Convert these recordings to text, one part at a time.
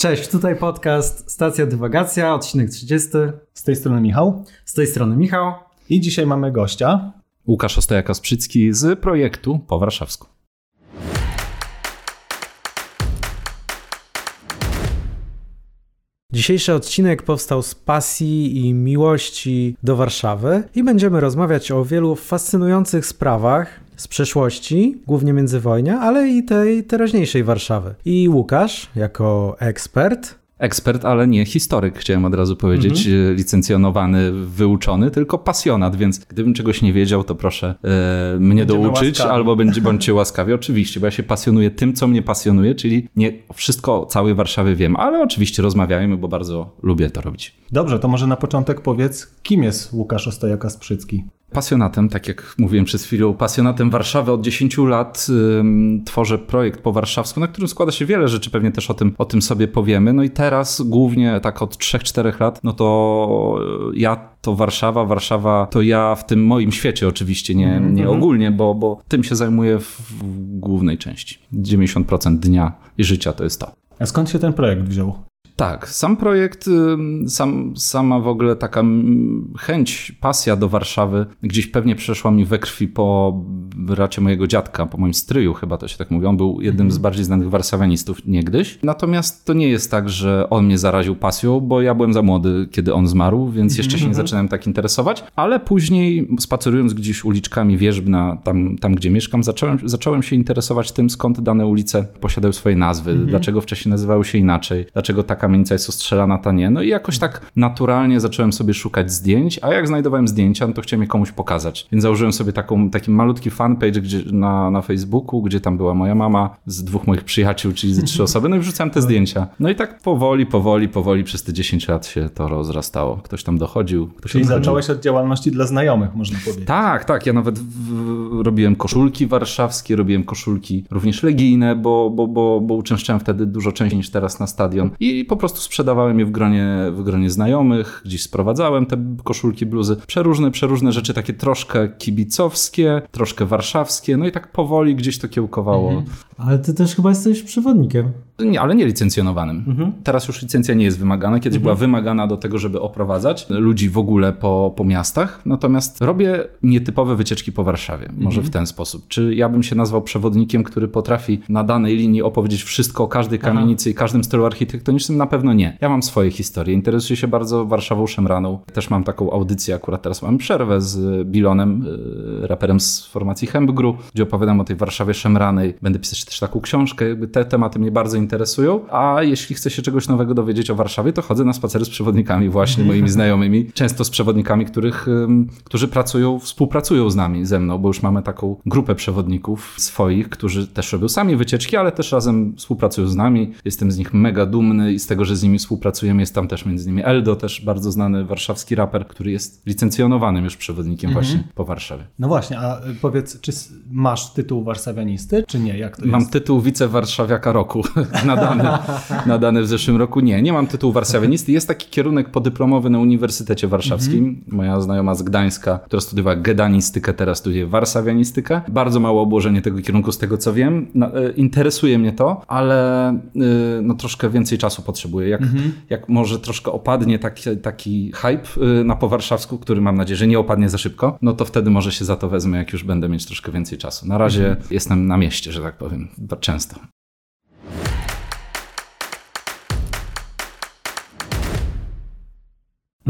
Cześć, tutaj podcast Stacja Dywagacja, odcinek 30. Z tej strony Michał. Z tej strony Michał. I dzisiaj mamy gościa. Łukasz Ostojaka-Sprzycki z projektu Po Warszawsku. Dzisiejszy odcinek powstał z pasji i miłości do Warszawy i będziemy rozmawiać o wielu fascynujących sprawach z przeszłości, głównie międzywojnia, ale i tej teraźniejszej Warszawy. I Łukasz, jako ekspert, Ekspert, ale nie historyk, chciałem od razu powiedzieć, mhm. licencjonowany, wyuczony, tylko pasjonat, więc gdybym czegoś nie wiedział, to proszę e, mnie Będziemy douczyć łaskawi. albo będzie, bądźcie łaskawie. Oczywiście, bo ja się pasjonuję tym, co mnie pasjonuje, czyli nie wszystko całej Warszawie wiem, ale oczywiście rozmawiajmy, bo bardzo lubię to robić. Dobrze, to może na początek powiedz, kim jest Łukasz Ostojaka-Sprzycki? Pasjonatem, tak jak mówiłem przed chwilą, pasjonatem Warszawy od 10 lat ym, tworzę projekt po warszawsku, na którym składa się wiele rzeczy, pewnie też o tym, o tym sobie powiemy. No i teraz głównie tak od 3-4 lat, no to ja to Warszawa, Warszawa to ja w tym moim świecie oczywiście, nie, -hmm. nie ogólnie, bo, bo tym się zajmuję w, w głównej części. 90% dnia i życia to jest to. A skąd się ten projekt wziął? Tak, sam projekt, sam, sama w ogóle taka chęć, pasja do Warszawy gdzieś pewnie przeszła mi we krwi po bracie mojego dziadka, po moim stryju chyba to się tak mówi. On był jednym mm. z bardziej znanych warszawianistów niegdyś. Natomiast to nie jest tak, że on mnie zaraził pasją, bo ja byłem za młody, kiedy on zmarł, więc jeszcze się nie mhm. zaczynałem tak interesować. Ale później spacerując gdzieś uliczkami Wierzbna, tam, tam gdzie mieszkam, zacząłem, zacząłem się interesować tym, skąd dane ulice posiadają swoje nazwy, mm. dlaczego wcześniej nazywały się inaczej, dlaczego taka kamienica jest ostrzelana, ta nie. No i jakoś tak naturalnie zacząłem sobie szukać zdjęć, a jak znajdowałem zdjęcia, no to chciałem je komuś pokazać. Więc założyłem sobie taką, taki malutki fanpage gdzie, na, na Facebooku, gdzie tam była moja mama z dwóch moich przyjaciół, czyli ze trzy osoby, no i wrzucałem te zdjęcia. No i tak powoli, powoli, powoli przez te 10 lat się to rozrastało. Ktoś tam dochodził. Ktoś czyli zacząłeś od działalności dla znajomych, można powiedzieć. Tak, tak. Ja nawet w, robiłem koszulki warszawskie, robiłem koszulki również legijne, bo, bo, bo, bo uczęszczałem wtedy dużo częściej niż teraz na stadion. I po prostu sprzedawałem je w gronie, w gronie znajomych, gdzieś sprowadzałem te koszulki, bluzy. Przeróżne, przeróżne rzeczy, takie troszkę kibicowskie, troszkę warszawskie, no i tak powoli gdzieś to kiełkowało. Mhm. Ale ty też chyba jesteś przewodnikiem. Nie, ale nie licencjonowanym. Mhm. Teraz już licencja nie jest wymagana. Kiedyś mhm. była wymagana do tego, żeby oprowadzać ludzi w ogóle po, po miastach. Natomiast robię nietypowe wycieczki po Warszawie. Może mhm. w ten sposób. Czy ja bym się nazwał przewodnikiem, który potrafi na danej linii opowiedzieć wszystko o każdej kamienicy Aha. i każdym stylu architektonicznym? Na pewno nie. Ja mam swoje historie. Interesuję się bardzo Warszawą Szemraną. Też mam taką audycję, akurat teraz mam przerwę z Bilonem, y, raperem z formacji Hembgru, gdzie opowiadam o tej Warszawie Szemranej. Będę pisać też taką książkę. Jakby te tematy mnie bardzo interesują. A jeśli chcę się czegoś nowego dowiedzieć o Warszawie, to chodzę na spacery z przewodnikami, właśnie moimi znajomymi. Często z przewodnikami, których, którzy pracują, współpracują z nami, ze mną, bo już mamy taką grupę przewodników swoich, którzy też robią sami wycieczki, ale też razem współpracują z nami. Jestem z nich mega dumny i z tego, że z nimi współpracujemy. Jest tam też między innymi Eldo, też bardzo znany warszawski raper, który jest licencjonowanym już przewodnikiem mhm. właśnie po Warszawie. No właśnie, a powiedz, czy masz tytuł warszawianisty, czy nie? Jak to Mam tytuł wicewarszawiaka roku nadany, nadany w zeszłym roku. Nie, nie mam tytułu warszawianisty. Jest taki kierunek podyplomowy na Uniwersytecie Warszawskim. Mhm. Moja znajoma z Gdańska, która studiowała gedanistykę, teraz studiuje warszawianistykę. Bardzo mało obłożenie tego kierunku z tego co wiem. No, e, interesuje mnie to, ale e, no, troszkę więcej czasu potrzebuję. Jak, mhm. jak może troszkę opadnie taki, taki hype e, na powarszawsku, który mam nadzieję, że nie opadnie za szybko, no to wtedy może się za to wezmę, jak już będę mieć troszkę więcej czasu. Na razie mhm. jestem na mieście, że tak powiem, często.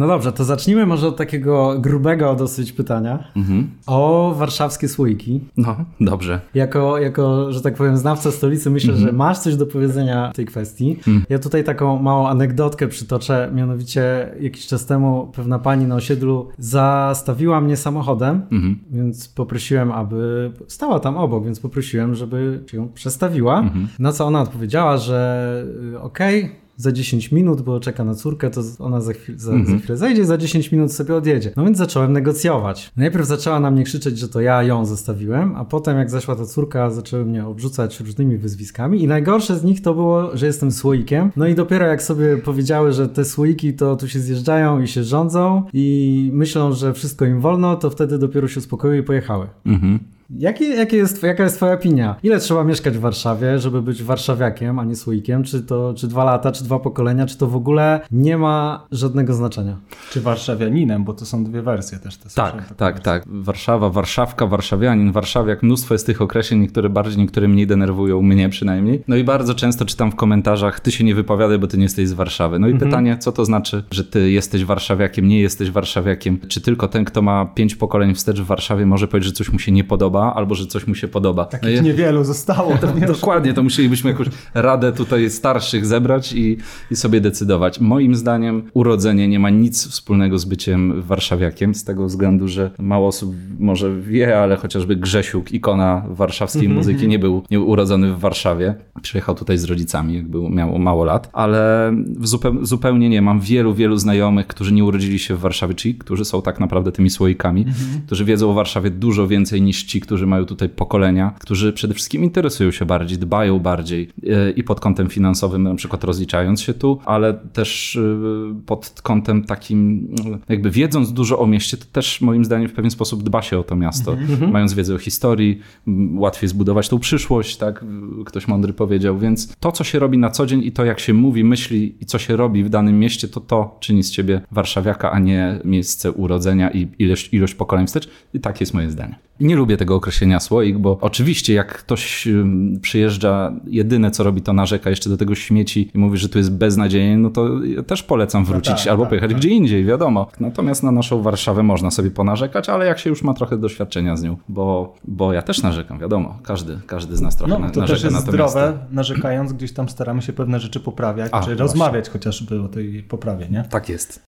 No dobrze, to zacznijmy może od takiego grubego dosyć pytania mhm. o warszawskie słoiki. No, dobrze. Jako, jako, że tak powiem, znawca stolicy myślę, mhm. że masz coś do powiedzenia w tej kwestii. Mhm. Ja tutaj taką małą anegdotkę przytoczę, mianowicie jakiś czas temu pewna pani na osiedlu zastawiła mnie samochodem, mhm. więc poprosiłem, aby stała tam obok, więc poprosiłem, żeby się przestawiła. Mhm. Na co ona odpowiedziała, że y, okej, okay, za 10 minut, bo czeka na córkę, to ona za, chwilę, za, mhm. za chwilę zejdzie, za 10 minut sobie odjedzie. No więc zacząłem negocjować. Najpierw zaczęła na mnie krzyczeć, że to ja ją zostawiłem, a potem jak zeszła ta córka, zaczęły mnie obrzucać różnymi wyzwiskami i najgorsze z nich to było, że jestem słoikiem. No i dopiero jak sobie powiedziały, że te słoiki to tu się zjeżdżają i się rządzą i myślą, że wszystko im wolno, to wtedy dopiero się uspokoiły i pojechały. Mhm. Jaki, jaki jest, jaka jest twoja opinia? Ile trzeba mieszkać w Warszawie, żeby być warszawiakiem, a nie słoikiem? Czy to czy dwa lata, czy dwa pokolenia, czy to w ogóle nie ma żadnego znaczenia? Czy warszawianinem, bo to są dwie wersje też. Te tak, tak, tak. Warszawa, Warszawka, warszawianin, warszawiak. Mnóstwo jest tych określeń, niektóre bardziej, niektóre mniej denerwują, mnie przynajmniej. No i bardzo często czytam w komentarzach, ty się nie wypowiadaj, bo ty nie jesteś z Warszawy. No i mhm. pytanie, co to znaczy, że ty jesteś warszawiakiem, nie jesteś warszawiakiem? Czy tylko ten, kto ma pięć pokoleń wstecz w Warszawie może powiedzieć, że coś mu się nie podoba, albo że coś mu się podoba? Takich no niewielu zostało. To Dokładnie, to musielibyśmy jakąś radę tutaj starszych zebrać i, i sobie decydować. Moim zdaniem urodzenie nie ma nic wspólnego z byciem warszawiakiem, z tego względu, że mało osób może wie, ale chociażby Grzesiuk, ikona warszawskiej mm -hmm. muzyki, nie był nie urodzony w Warszawie. Przyjechał tutaj z rodzicami, jak był, miał mało lat, ale zupeł, zupełnie nie. Mam wielu, wielu znajomych, którzy nie urodzili się w Warszawie, czyli którzy są tak naprawdę tymi słoikami, mm -hmm. którzy wiedzą o Warszawie dużo więcej niż ci, którzy mają tutaj pokolenia, którzy przede wszystkim interesują się bardziej, dbają bardziej e, i pod kątem finansowym, na przykład rozliczając się tu, ale też e, pod kątem takim, jakby wiedząc dużo o mieście, to też moim zdaniem w pewien sposób dba się o to miasto. Mm -hmm. Mając wiedzę o historii, łatwiej zbudować tą przyszłość, tak? Ktoś mądry powiedział. Więc to, co się robi na co dzień i to, jak się mówi, myśli i co się robi w danym mieście, to to czyni z ciebie warszawiaka, a nie miejsce urodzenia i ilość, ilość pokoleń wstecz. I tak jest moje zdanie. Nie lubię tego określenia słoik, bo oczywiście jak ktoś przyjeżdża, jedyne co robi to narzeka jeszcze do tego śmieci i mówi, że tu jest beznadzieję, no to ja też polecam wrócić no tak, albo tak, pojechać tak. gdzie indziej, wiadomo. Natomiast na naszą Warszawę można sobie ponarzekać, ale jak się już ma trochę doświadczenia z nią, bo, bo ja też narzekam, wiadomo. Każdy, każdy z nas trochę no, to narzeka też jest zdrowe, narzekając gdzieś tam staramy się pewne rzeczy poprawiać, A, czy właśnie. rozmawiać chociażby o tej poprawie, nie? Tak jest.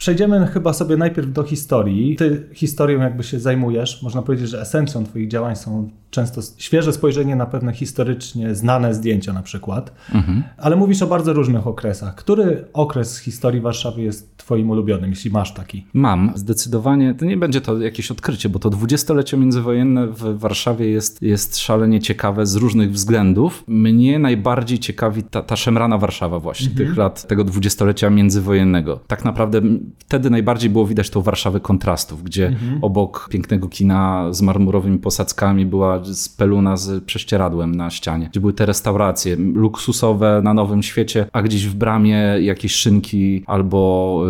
Przejdziemy chyba sobie najpierw do historii. Ty historią jakby się zajmujesz. Można powiedzieć, że esencją Twoich działań są często świeże spojrzenie na pewne historycznie znane zdjęcia na przykład. Mhm. Ale mówisz o bardzo różnych okresach. Który okres historii Warszawy jest Twoim ulubionym, jeśli masz taki? Mam. Zdecydowanie. To nie będzie to jakieś odkrycie, bo to dwudziestolecie międzywojenne w Warszawie jest, jest szalenie ciekawe z różnych względów. Mnie najbardziej ciekawi ta, ta szemrana Warszawa właśnie, mhm. tych lat tego dwudziestolecia międzywojennego. Tak naprawdę wtedy najbardziej było widać tą Warszawę kontrastów, gdzie mhm. obok pięknego kina z marmurowymi posadzkami była speluna z prześcieradłem na ścianie, gdzie były te restauracje luksusowe na Nowym Świecie, a gdzieś w bramie jakieś szynki albo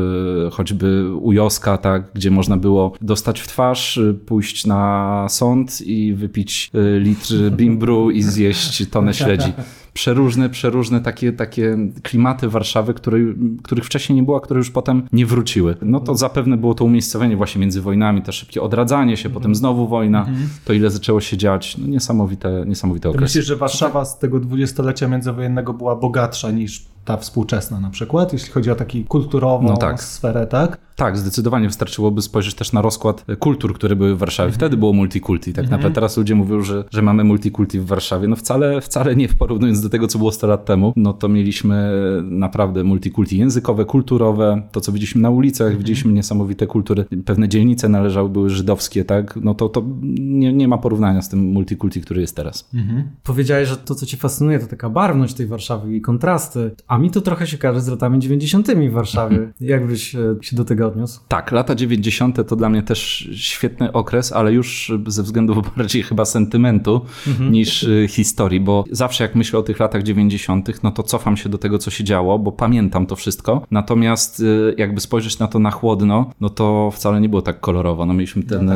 y, choćby ujoska, tak, gdzie można było dostać w twarz, y, pójść na sąd i wypić y, litr bimbru i zjeść tonę śledzi przeróżne, przeróżne takie, takie klimaty Warszawy, które, których wcześniej nie było, a które już potem nie wróciły. No to zapewne było to umiejscowienie właśnie między wojnami, to szybkie odradzanie się, potem znowu wojna, mhm. to ile zaczęło się dziać, no niesamowite, niesamowite okresy. Myślisz, że Warszawa z tego dwudziestolecia międzywojennego była bogatsza niż ta współczesna na przykład, jeśli chodzi o taką kulturową no tak. sferę, tak? Tak, zdecydowanie wystarczyłoby spojrzeć też na rozkład kultur, które były w Warszawie. Mhm. Wtedy było multikulti. Tak mhm. naprawdę teraz ludzie mówią, że, że mamy multikulti w Warszawie. No wcale, wcale nie, porównując do tego, co było 100 lat temu, no to mieliśmy naprawdę multikulti językowe, kulturowe, to co widzieliśmy na ulicach, mhm. widzieliśmy niesamowite kultury. Pewne dzielnice należały, były żydowskie, tak? No to, to nie, nie ma porównania z tym multikulti, który jest teraz. Mhm. Powiedziałeś, że to, co ci fascynuje, to taka barwność tej Warszawy i kontrasty, a mi to trochę się każe z latami 90. w Warszawie. Mhm. Jak byś e, się do tego odniósł? Tak, lata 90. to dla mnie też świetny okres, ale już ze względów bardziej chyba sentymentu mhm. niż e, historii, bo zawsze jak myślę o tych latach 90., no to cofam się do tego, co się działo, bo pamiętam to wszystko. Natomiast e, jakby spojrzeć na to na chłodno, no to wcale nie było tak kolorowo. No mieliśmy te no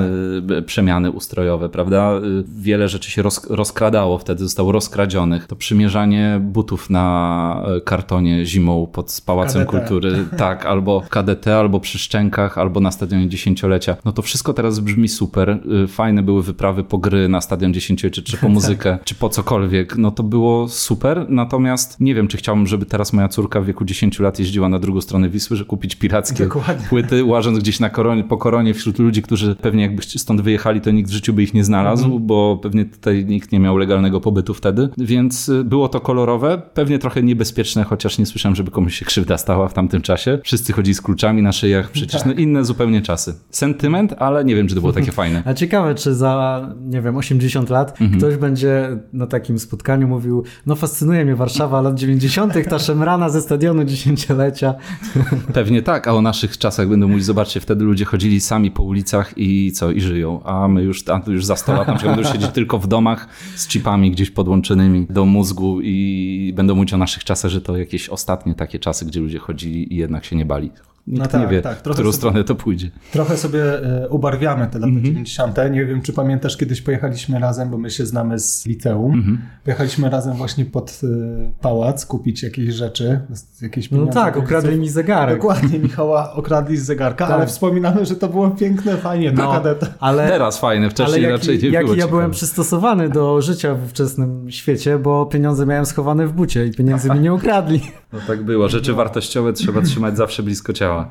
tak. przemiany ustrojowe, prawda? Wiele rzeczy się roz, rozkradało wtedy, zostało rozkradzionych. To przymierzanie butów na kartonie zimą pod Pałacem KDT. Kultury, tak, albo w KDT, albo przy Szczękach, albo na Stadionie Dziesięciolecia. No to wszystko teraz brzmi super. Y, fajne były wyprawy po gry na Stadion Dziesięciolecia, czy po muzykę, czy po cokolwiek. No to było super, natomiast nie wiem, czy chciałbym, żeby teraz moja córka w wieku 10 lat jeździła na drugą stronę Wisły, że kupić pirackie Dokładnie. płyty, łażąc gdzieś na koronie, po koronie wśród ludzi, którzy pewnie jakby stąd wyjechali, to nikt w życiu by ich nie znalazł, mhm. bo pewnie tutaj nikt nie miał legalnego pobytu wtedy. Więc y, było to kolorowe, pewnie trochę niebezpieczne, chociaż nie słyszałem, żeby komuś się krzywda stała w tamtym czasie. Wszyscy chodzili z kluczami na szyjach, przecież. No inne zupełnie czasy. Sentyment, ale nie wiem, czy to było takie fajne. A ciekawe, czy za, nie wiem, 80 lat mhm. ktoś będzie na takim spotkaniu mówił, no fascynuje mnie Warszawa lat 90., ta szemrana ze stadionu dziesięciolecia. Pewnie tak, a o naszych czasach będą mówić, zobaczcie, wtedy ludzie chodzili sami po ulicach i co, i żyją, a my już, a już za 100 lat na przykład będą siedzieć tylko w domach z chipami gdzieś podłączonymi do mózgu i będą mówić o naszych czasach, że to jakieś ostatnie takie czasy, gdzie ludzie chodzili i jednak się nie bali. Nikt no tak, nie wie, tak. w którą sobie, stronę to pójdzie. Trochę sobie e, ubarwiamy te lata mm -hmm. 90. Nie wiem, czy pamiętasz, kiedyś pojechaliśmy razem, bo my się znamy z liceum. Mm -hmm. Pojechaliśmy razem właśnie pod e, pałac kupić jakieś rzeczy. Jakieś no tak, ukradli mi zegarek. Dokładnie, Michała okradli z zegarka, tak. ale wspominamy, że to było piękne, fajnie. No, ale, Teraz fajne, wcześniej ale raczej nie jaki było. ja byłem przystosowany do życia w ówczesnym świecie, bo pieniądze miałem schowane w bucie i pieniędzy mi nie ukradli. No tak było. Rzeczy no. wartościowe trzeba trzymać zawsze blisko ciała.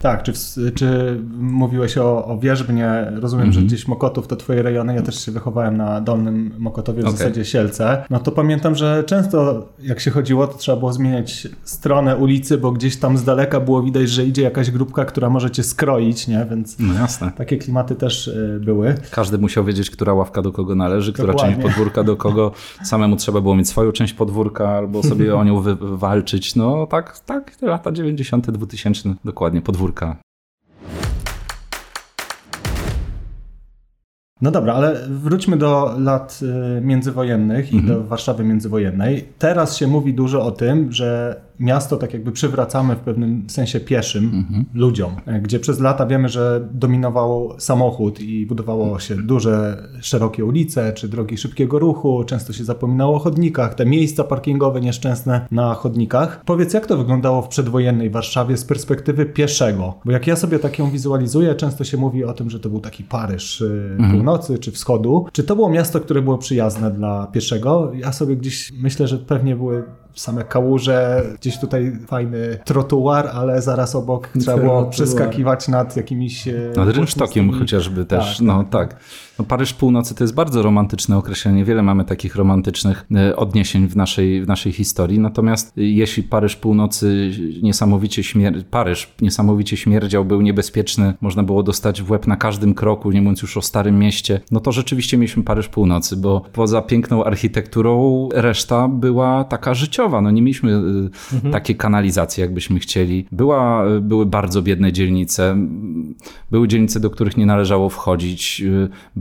Tak, czy, czy mówiłeś o, o Wierzbnie, rozumiem, mm -hmm. że mhm. gdzieś Mokotów to twoje rejony, ja też się wychowałem na Dolnym Mokotowie, w okay. zasadzie Sielce. No to pamiętam, że często jak się chodziło, to trzeba było zmieniać stronę ulicy, bo gdzieś tam z daleka było widać, że idzie jakaś grupka, która może cię skroić, nie? Więc no jasne. takie klimaty też y, były. Każdy musiał wiedzieć, która ławka do kogo należy, która Dokładnie. część podwórka do kogo. Samemu trzeba było mieć swoją część podwórka albo sobie o nią wywalczyć. No tak, tak, lata 90., 2000 dokładnie, podwórka. No dobra, ale wróćmy do lat y, międzywojennych i mhm. do Warszawy międzywojennej. Teraz się mówi dużo o tym, że miasto tak jakby przywracamy w pewnym sensie pieszym mhm. ludziom, gdzie przez lata wiemy, że dominował samochód i budowało się duże, szerokie ulice czy drogi szybkiego ruchu, często się zapominało o chodnikach, te miejsca parkingowe nieszczęsne na chodnikach. Powiedz, jak to wyglądało w przedwojennej Warszawie z perspektywy pieszego? Bo jak ja sobie tak ją wizualizuję, często się mówi o tym, że to był taki Paryż y, mhm. północy czy wschodu. Czy to było miasto, które było przyjazne dla pieszego? Ja sobie gdzieś myślę, że pewnie były same kałuże, gdzieś tutaj fajny trotuar, ale zaraz obok trzeba było przeskakiwać nad jakimiś... E, nad rynsztokiem chociażby też, tak, no tak. No, Paryż Północy to jest bardzo romantyczne określenie. Wiele mamy takich romantycznych e, odniesień w naszej, w naszej historii. Natomiast jeśli Paryż Północy niesamowicie śmier- Paryż niesamowicie śmierdział, był niebezpieczny, można było dostać w łeb na każdym kroku, nie mówiąc już o Starym Mieście, no to rzeczywiście mieliśmy Paryż Północy, bo poza piękną architekturą reszta była taka życiowa. No nie mieliśmy e, mhm. takiej kanalizacji, jakbyśmy chcieli. Była, e, były bardzo biedne dzielnice, były dzielnice, do których nie należało wchodzić,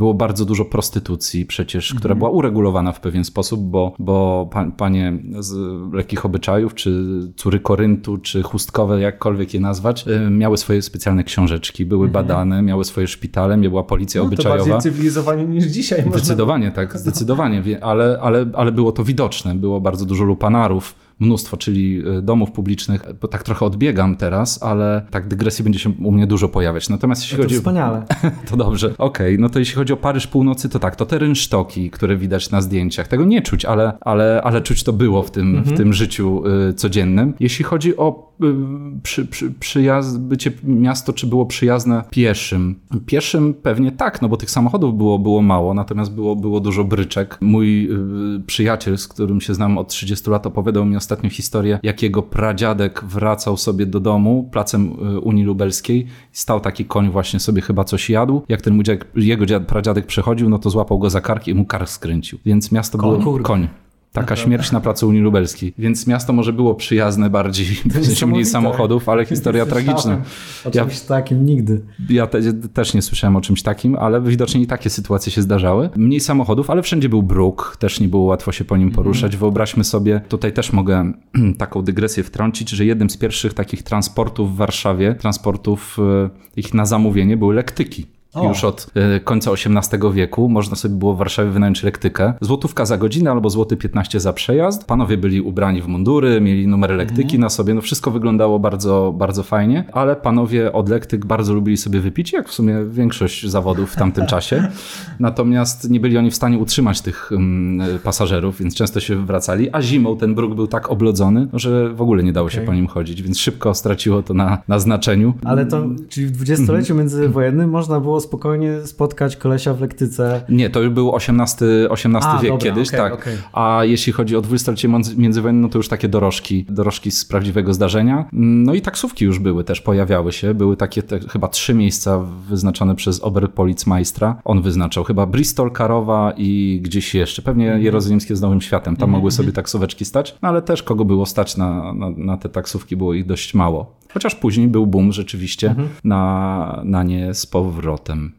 było bardzo dużo prostytucji przecież, mhm. która była uregulowana w pewien sposób, bo, bo pa, panie z lekkich obyczajów, czy córy Koryntu, czy chustkowe, jakkolwiek je nazwać, y, miały swoje specjalne książeczki, były mhm. badane, miały swoje szpitale, była policja no, obyczajowa. To bardziej cywilizowanie niż dzisiaj. Zdecydowanie można... tak, zdecydowanie, ale, ale, ale było to widoczne, było bardzo dużo lupanarów, mnóstwo, czyli e, domów publicznych, bo tak trochę odbiegam teraz, ale tak dygresji będzie się u mnie dużo pojawiać. Natomiast jeśli no to chodzi... wspaniale. to dobrze, okej. Okay. No to jeśli chodzi o Paryż Północy, to tak, to te rynsztoki, które widać na zdjęciach, tego nie czuć, ale, ale, ale czuć to było w tym, mhm. w tym życiu y, codziennym. Jeśli chodzi o przy, przy, przyjazd, bycie miasto, czy było przyjazne pieszym? Pieszym pewnie tak, no bo tych samochodów było, było mało, natomiast było, było dużo bryczek. Mój y, przyjaciel, z którym się znam od 30 lat, opowiadał mi ostatnio historię, jak jego pradziadek wracał sobie do domu placem y, Unii Lubelskiej. Stał taki koń właśnie sobie chyba coś jadł. Jak ten mój dziadek, jego dziad, pradziadek przechodził, no to złapał go za kark i mu kark skręcił. Więc miasto było... Koń. Taka śmierć na placu Unii Lubelskiej. Więc miasto może było przyjazne bardziej, sensie mniej samochodów, ale historia tragiczna. O czymś ja, takim nigdy. Ja te, też nie słyszałem o czymś takim, ale widocznie i takie sytuacje się zdarzały. Mniej samochodów, ale wszędzie był bruk, też nie było łatwo się po nim poruszać. Mm. Wyobraźmy sobie, tutaj też mogę taką dygresję wtrącić, że jednym z pierwszych takich transportów w Warszawie, transportów e, ich na zamówienie były lektyki. O. Już od y, końca XVIII wieku można sobie było w Warszawie wynająć lektykę. Złotówka za godzinę albo złoty 15 za przejazd. Panowie byli ubrani w mundury, mieli numery lektyki mhm. na sobie. No wszystko wyglądało bardzo, bardzo fajnie, ale panowie od lektyk bardzo lubili sobie wypić, jak w sumie większość zawodów w tamtym czasie. Natomiast nie byli oni w stanie utrzymać tych um, pasażerów, więc często się wracali, a zimą ten bruk był tak oblodzony, że w ogóle nie dało okay. się po nim chodzić, więc szybko straciło to na, na znaczeniu. Ale to, czyli w dwudziestoleciu mhm. międzywojennym można było spokojnie spotkać kolesia w lektyce. Nie, to już był XVIII, XVIII wiek dobra, kiedyś, okay, tak. Okay. A jeśli chodzi o dwudziestolecie międzywojenne, no to już takie dorożki, dorożki z prawdziwego zdarzenia. No i taksówki już były, też pojawiały się. Były takie te, chyba trzy miejsca wyznaczone przez Oberpolicmeistra. On wyznaczał chyba Bristol, Karowa i gdzieś jeszcze. Pewnie mm. Jerozolimskie z Nowym Światem. Tam mm -hmm. mogły sobie taksóweczki stać, no ale też kogo było stać na, na, na te taksówki, było ich dość mało. Chociaż później był boom rzeczywiście mhm. na, na nie z powrotem.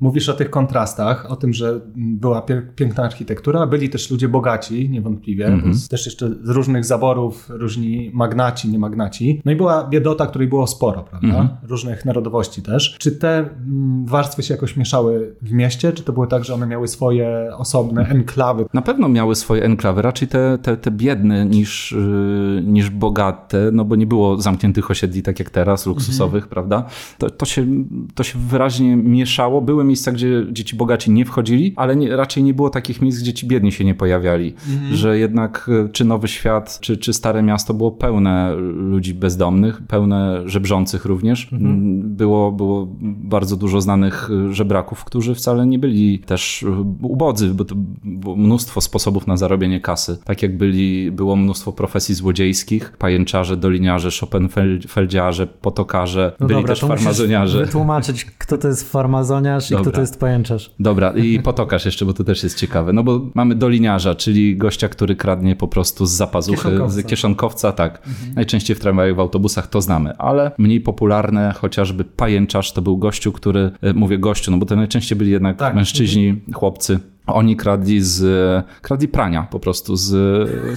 Mówisz o tych kontrastach, o tym, że była piękna architektura, byli też ludzie bogaci, niewątpliwie, mm -hmm. też jeszcze z różnych zaborów, różni magnaci, nie magnaci. No i była biedota, której było sporo, prawda? Mm -hmm. Różnych narodowości też. Czy te mm, warstwy się jakoś mieszały w mieście, czy to było tak, że one miały swoje osobne enklawy? Na pewno miały swoje enklawy, raczej te, te, te biedne niż, yy, niż bogate, no bo nie było zamkniętych osiedli tak jak teraz, luksusowych, mm -hmm. prawda? To, to, się, to się wyraźnie mieszało. Były miejsca, gdzie dzieci bogaci nie wchodzili, ale nie, raczej nie było takich miejsc, gdzie ci biedni się nie pojawiali. Mhm. Że jednak e, czy Nowy Świat, czy, czy Stare Miasto było pełne ludzi bezdomnych, pełne żebrzących również. Mhm. Mm, było, było bardzo dużo znanych e, żebraków, którzy wcale nie byli też e, ubodzy, bo to było mnóstwo sposobów na zarobienie kasy. Tak jak byli, było mnóstwo profesji złodziejskich, pajęczarze, doliniarze, Schopenfeldziarze, potokarze, no byli dobra, też farmazoniarze. wytłumaczyć, kto to jest farmazoniarz Dobra. i kto to jest pajęczarz. Dobra, i potokarz jeszcze, bo to też jest ciekawe. No bo mamy doliniarza, czyli gościa, który kradnie po prostu z zapazuchy, kieszonkowca. z kieszonkowca, tak. Mhm. Najczęściej w tramwajach, w autobusach to znamy, ale mniej popularne, chociażby pajęczarz to był gościu, który, e, mówię gościu, no bo to najczęściej byli jednak tak. mężczyźni, mhm. chłopcy, oni kradli z kradli prania po prostu z,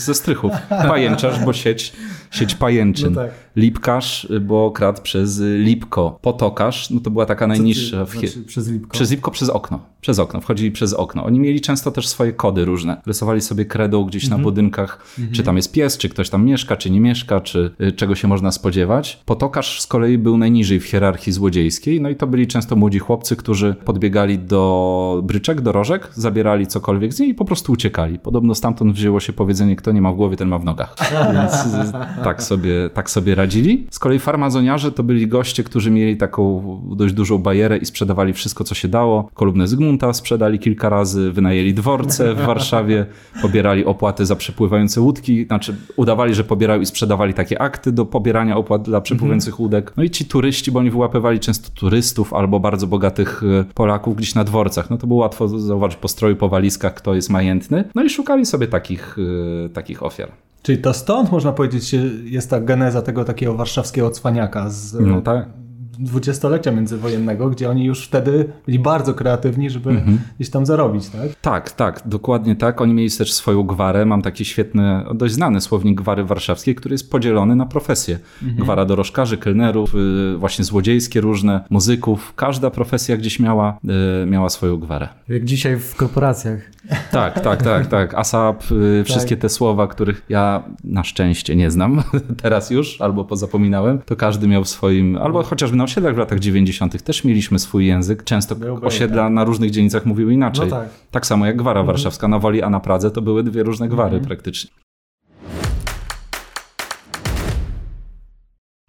ze strychów. Pajęczarz, bo sieć, sieć pajęczyn. No tak. Lipkarz, bo kradł przez Lipko. Potokarz, no to była taka najniższa. Ty, znaczy przez Lipko? Przez Lipko, przez okno. Przez okno, wchodzili przez okno. Oni mieli często też swoje kody różne. Rysowali sobie kredą gdzieś mhm. na budynkach, mhm. czy tam jest pies, czy ktoś tam mieszka, czy nie mieszka, czy y, czego się można spodziewać. Potokarz z kolei był najniżej w hierarchii złodziejskiej, no i to byli często młodzi chłopcy, którzy podbiegali do bryczek, do rożek, zabierali cokolwiek z niej i po prostu uciekali. Podobno stamtąd wzięło się powiedzenie, kto nie ma w głowie, ten ma w nogach. Więc y, tak sobie, tak sobie radzili. Z kolei farmazoniarze to byli goście, którzy mieli taką dość dużą bajerę i sprzedawali wszystko, co się dało. Kolumnę Zygmunta sprzedali kilka razy, wynajęli dworce w Warszawie, pobierali opłaty za przepływające łódki, znaczy udawali, że pobierają i sprzedawali takie akty do pobierania opłat dla przepływających mhm. łódek. No i ci turyści, bo oni wyłapywali często turystów albo bardzo bogatych y, Polaków gdzieś na dworcach. No to było łatwo zauważyć po stroju, po walizkach, kto jest majętny. No i szukali sobie takich, yy, takich ofiar. Czyli to stąd można powiedzieć jest ta geneza tego takiego warszawskiego cwaniaka z, no tak dwudziestolecia międzywojennego, gdzie oni już wtedy byli bardzo kreatywni, żeby mhm. gdzieś tam zarobić, tak? Tak, tak, dokładnie tak. Oni mieli też swoją gwarę. Mam taki świetny, dość znany słownik gwary warszawskiej, który jest podzielony na profesje. Mhm. Gwara dorożkarzy, kelnerów, y, właśnie złodziejskie różne, muzyków. Każda profesja gdzieś miała, y, miała swoją gwarę. Jak dzisiaj w korporacjach. Tak, tak, tak, tak. ASAP, y, wszystkie tak. te słowa, których ja na szczęście nie znam teraz już, albo pozapominałem, to każdy miał w swoim, albo chociażby na osiedlach w latach 90. też mieliśmy swój język. Często Byłby, osiedla tak. na różnych dzielnicach mówiły inaczej. No tak. tak samo jak Gwara mhm. Warszawska na Woli, a na Pradze to były dwie różne gwary mhm. praktycznie.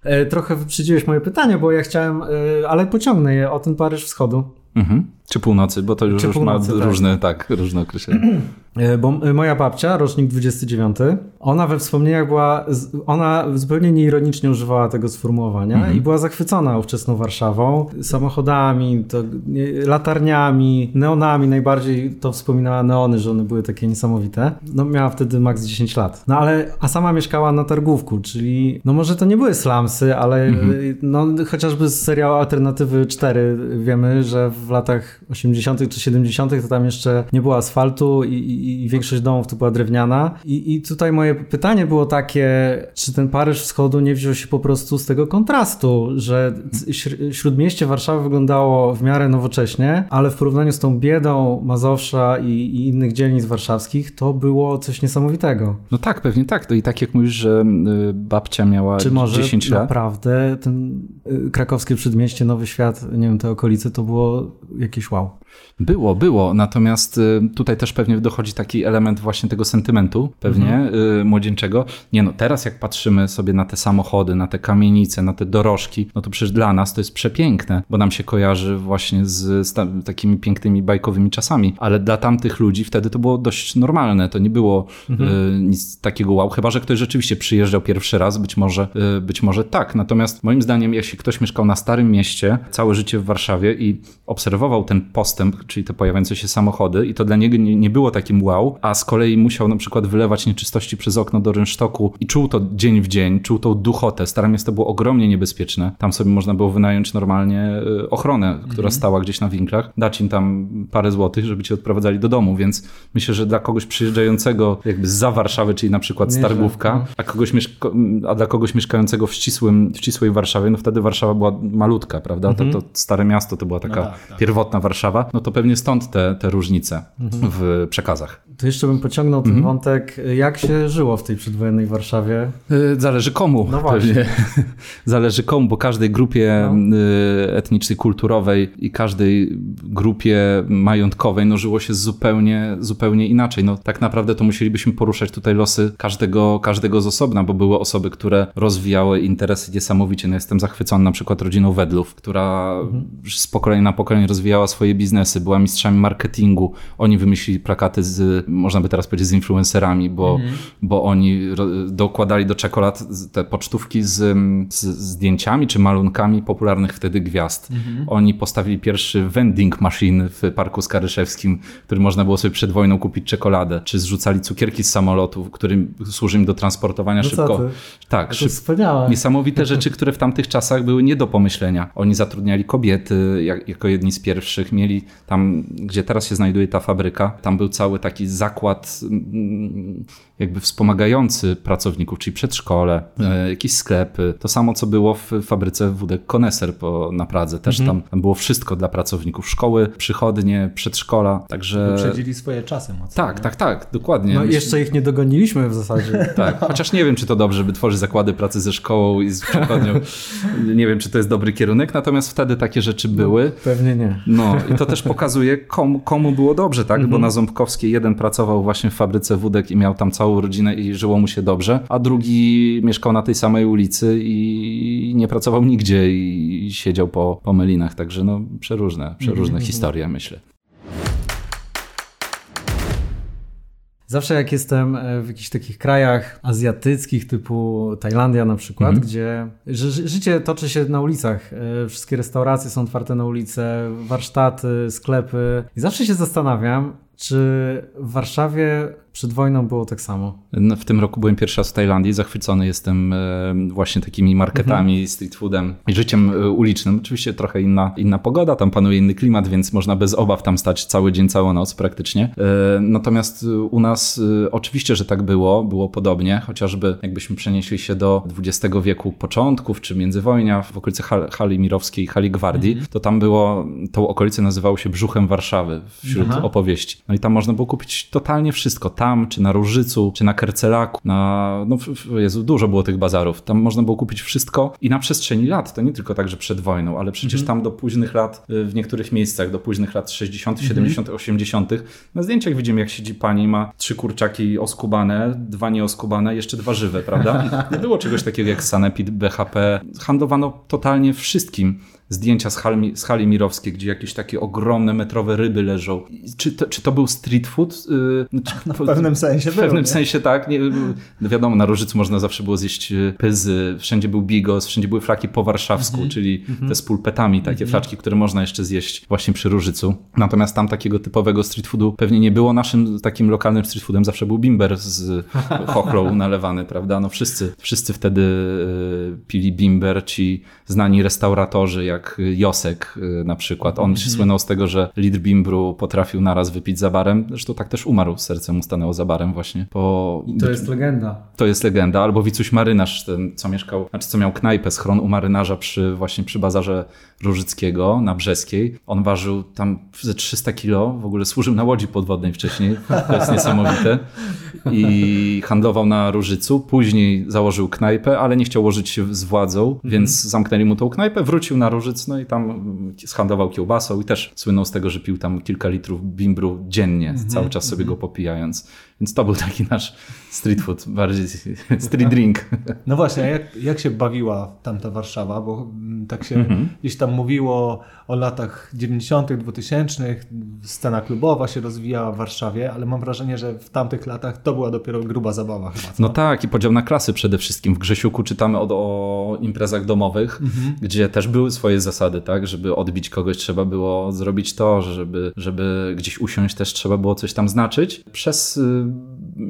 E, trochę wyprzedziłeś moje pytanie, bo ja chciałem, e, ale pociągnę je o ten Paryż Wschodu. Mhm. Czy północy, bo to już, już ma tak. różne, tak, różne określenia. E, bo moja babcia, rocznik 29, ona we wspomnieniach była, ona zupełnie nieironicznie używała tego sformułowania mhm. i była zachwycona ówczesną Warszawą, samochodami, to, latarniami, neonami, najbardziej to wspominała neony, że one były takie niesamowite. No miała wtedy maks 10 lat. No ale, a sama mieszkała na Targówku, czyli, no może to nie były slumsy, ale mhm. no chociażby z serialu Alternatywy 4 wiemy, że w latach 80. czy 70. to tam jeszcze nie było asfaltu i, i, i większość domów to była drewniana. I, I tutaj moje pytanie było takie, czy ten Paryż Wschodu nie wziął się po prostu z tego kontrastu, że śródmieście Warszawy wyglądało w miarę nowocześnie, ale w porównaniu z tą biedą Mazowsza i, i innych dzielnic warszawskich, to było coś niesamowitego. No tak, pewnie tak. To i tak jak mówisz, że y, babcia miała czy może 10 lat. naprawdę ten y, krakowskie przedmieście, Nowy Świat, nie wiem, te okolice, to było jakieś jakieś wow. Było, było, natomiast y, tutaj też pewnie dochodzi taki element właśnie tego sentymentu, pewnie mhm. młodzieńczego. Nie no, teraz jak patrzymy sobie na te samochody, na te kamienice, na te dorożki, no to przecież dla nas to jest przepiękne, bo nam się kojarzy właśnie z, z takimi pięknymi bajkowymi czasami, ale dla tamtych ludzi wtedy to było dość normalne, to nie było mhm. y, nic takiego wow, chyba, że ktoś rzeczywiście przyjeżdżał pierwszy raz, być może, y, być może tak. Natomiast moim zdaniem, jeśli ktoś mieszkał na Starym Mieście, całe życie w Warszawie i obserwował ten postęp, czyli te pojawiające się samochody i to dla niego nie, nie było takim wow, a z kolei musiał na przykład wylewać nieczystości przez okno do rynsztoku i czuł to dzień w dzień, czuł tą duchotę. Stare miasto było ogromnie niebezpieczne. Tam sobie można było wynająć normalnie y, ochronę, która mhm. stała gdzieś na winklach, dać im tam parę złotych, żeby cię odprowadzali do domu, więc myślę, że dla kogoś przyjeżdżającego jakby za Warszawy, czyli na przykład z Targówka, no. a, kogoś a dla kogoś mieszkającego w, ścisłym, w ścisłej Warszawie, no wtedy Warszawa była malutka, prawda? Mhm. To, to stare miasto to była taka no tak, tak. pierwotna Warszawa, no to pewnie stąd te, te różnice mhm. w przekazach. To jeszcze bym pociągnął ten mhm. wątek, jak się żyło w tej przedwojennej Warszawie? Y, zależy komu. No właśnie. Zależy komu, bo każdej grupie no. Y, etnicznej, kulturowej i każdej grupie majątkowej no, żyło się zupełnie, zupełnie inaczej. No, tak naprawdę to musielibyśmy poruszać tutaj losy każdego, każdego z osobna, bo były osoby, które rozwijały interesy niesamowicie. No, jestem zachwycony na przykład rodziną Wedlów, która mhm. z pokolenia na pokolenie rozwijała swoje biznesy, była mistrzami marketingu. Oni wymyślili plakaty z, można by teraz powiedzieć, z influencerami, bo, mhm. bo oni dokładali do czekolad te pocztówki z, z zdjęciami czy malunkami popularnych wtedy gwiazd. Mhm. Oni postawili pierwszy vending machine w Parku Skaryszewskim, który można było sobie przed wojną kupić czekoladę, czy zrzucali cukierki z samolotu, którym służy im do transportowania no szybko. Tak, szyb... wspaniałe. Niesamowite rzeczy, które w tamtych czasach były nie do pomyślenia. Oni zatrudniali kobiety jak, jako jedni z pierwszych, mieli tam, gdzie teraz się znajduje ta fabryka, tam był cały taki zakład mm, jakby wspomagający pracowników, czyli przedszkole, e, jakieś sklepy. To samo, co było w fabryce wódek Koneser po, na Pradze. Też mhm. tam było wszystko dla pracowników. Szkoły, przychodnie, przedszkola, także... Wyprzedzili swoje czasy mocno. Tak, nie? tak, tak, dokładnie. No jeszcze ich nie dogoniliśmy w zasadzie. Tak, chociaż nie wiem, czy to dobrze, by tworzyć zakłady pracy ze szkołą i z przychodnią. nie wiem, czy to jest dobry kierunek, natomiast wtedy takie rzeczy no, były. No, pewnie nie. No i to też pokazuje, komu, komu było dobrze, tak? Mhm. Bo na Ząbkowskiej jeden pracował właśnie w fabryce wódek i miał tam całą rodzinę i żyło mu się dobrze, a drugi mieszkał na tej samej ulicy i nie pracował nigdzie i siedział po, po melinach, także no przeróżne, przeróżne mhm. historie myślę. Zawsze jak jestem e, w jakichś takich krajach azjatyckich, typu Tajlandia na przykład, mhm. gdzie życie toczy się na ulicach, e, wszystkie restauracje są otwarte na ulice, warsztaty, sklepy i zawsze się zastanawiam, czy w Warszawie przed wojną było tak samo. No, w tym roku byłem pierwszy raz w Tajlandii. Zachwycony jestem e, właśnie takimi marketami, mhm. street foodem i życiem e, ulicznym. Oczywiście trochę inna, inna pogoda, tam panuje inny klimat, więc można bez obaw tam stać cały dzień, całą noc praktycznie. E, natomiast u nas oczywiście, że tak było, było podobnie, chociażby jakbyśmy przenieśli się do XX wieku początków, czy międzywojnia w okolicy Hali Mirowskiej, Hali Gwardii, mhm. to tam było, tą okolicę nazywało się brzuchem Warszawy wśród Aha. opowieści. No i tam można było kupić totalnie wszystko tam, czy na Różycu, czy na Kercelaku, na, no Jezu, dużo było tych bazarów. Tam można było kupić wszystko i na przestrzeni lat, to nie tylko tak, że przed wojną, ale przecież mhm. tam do późnych lat, y, w niektórych miejscach, do późnych lat 60., mhm. 70., 80., na zdjęciach widzimy, jak siedzi pani, ma trzy kurczaki oskubane, dwa nieoskubane, jeszcze dwa żywe, prawda? Nie było czegoś takiego jak Sanepid, BHP. Handlowano totalnie wszystkim zdjęcia z hali, z hali mirowskiej, gdzie jakieś takie ogromne metrowe ryby leżą. Czy to, czy to był street food? Yy, no, w pewnym sensie W pewnym sensie tak. Nie, no wiadomo, na Różycu można zawsze było zjeść y, pyzy, wszędzie był bigos, wszędzie były flaki po warszawsku, -hmm. czyli -hmm. te z pulpetami, takie -hmm. flaczki, które można jeszcze zjeść właśnie przy Różycu. Natomiast tam takiego typowego street foodu pewnie nie było. Naszym takim lokalnym street foodem zawsze był bimber z chochlą nalewany, prawda? No wszyscy, wszyscy wtedy y, pili bimber, ci znani restauratorzy, jak jak Josek y, na przykład. On się mhm. słynął z tego, że litr bimbru potrafił naraz wypić za barem. Zresztą tak też umarł, serce mu stanęło za barem właśnie. Po... I to jest legenda. To jest legenda. Albo Wicuś Marynarz, ten, co mieszkał, znaczy co miał knajpę, schron u marynarza przy, właśnie przy bazarze Różyckiego na Brzeskiej. On ważył tam ze 300 kilo, w ogóle służył na łodzi podwodnej wcześniej. To jest niesamowite. i handlował na Różycu. Później założył knajpę, ale nie chciał łożyć się z władzą, mhm. więc zamknęli mu tą knajpę, wrócił na Różyc, no i tam handlował kiełbasą i też słynął z tego, że pił tam kilka litrów bimbru dziennie, mhm. cały czas sobie go popijając. Więc to był taki nasz street food, bardziej street drink. No właśnie, jak, jak się bawiła tamta Warszawa, bo tak się mhm. gdzieś tam mówiło o latach 90., 2000, scena klubowa się rozwijała w Warszawie, ale mam wrażenie, że w tamtych latach to była dopiero gruba zabawa chyba. No tak, i podział na klasy przede wszystkim. W Grzesiuku czytamy o, o imprezach domowych, mhm. gdzie też były swoje zasady, tak? Żeby odbić kogoś trzeba było zrobić to, żeby, żeby gdzieś usiąść też trzeba było coś tam znaczyć. Przez y,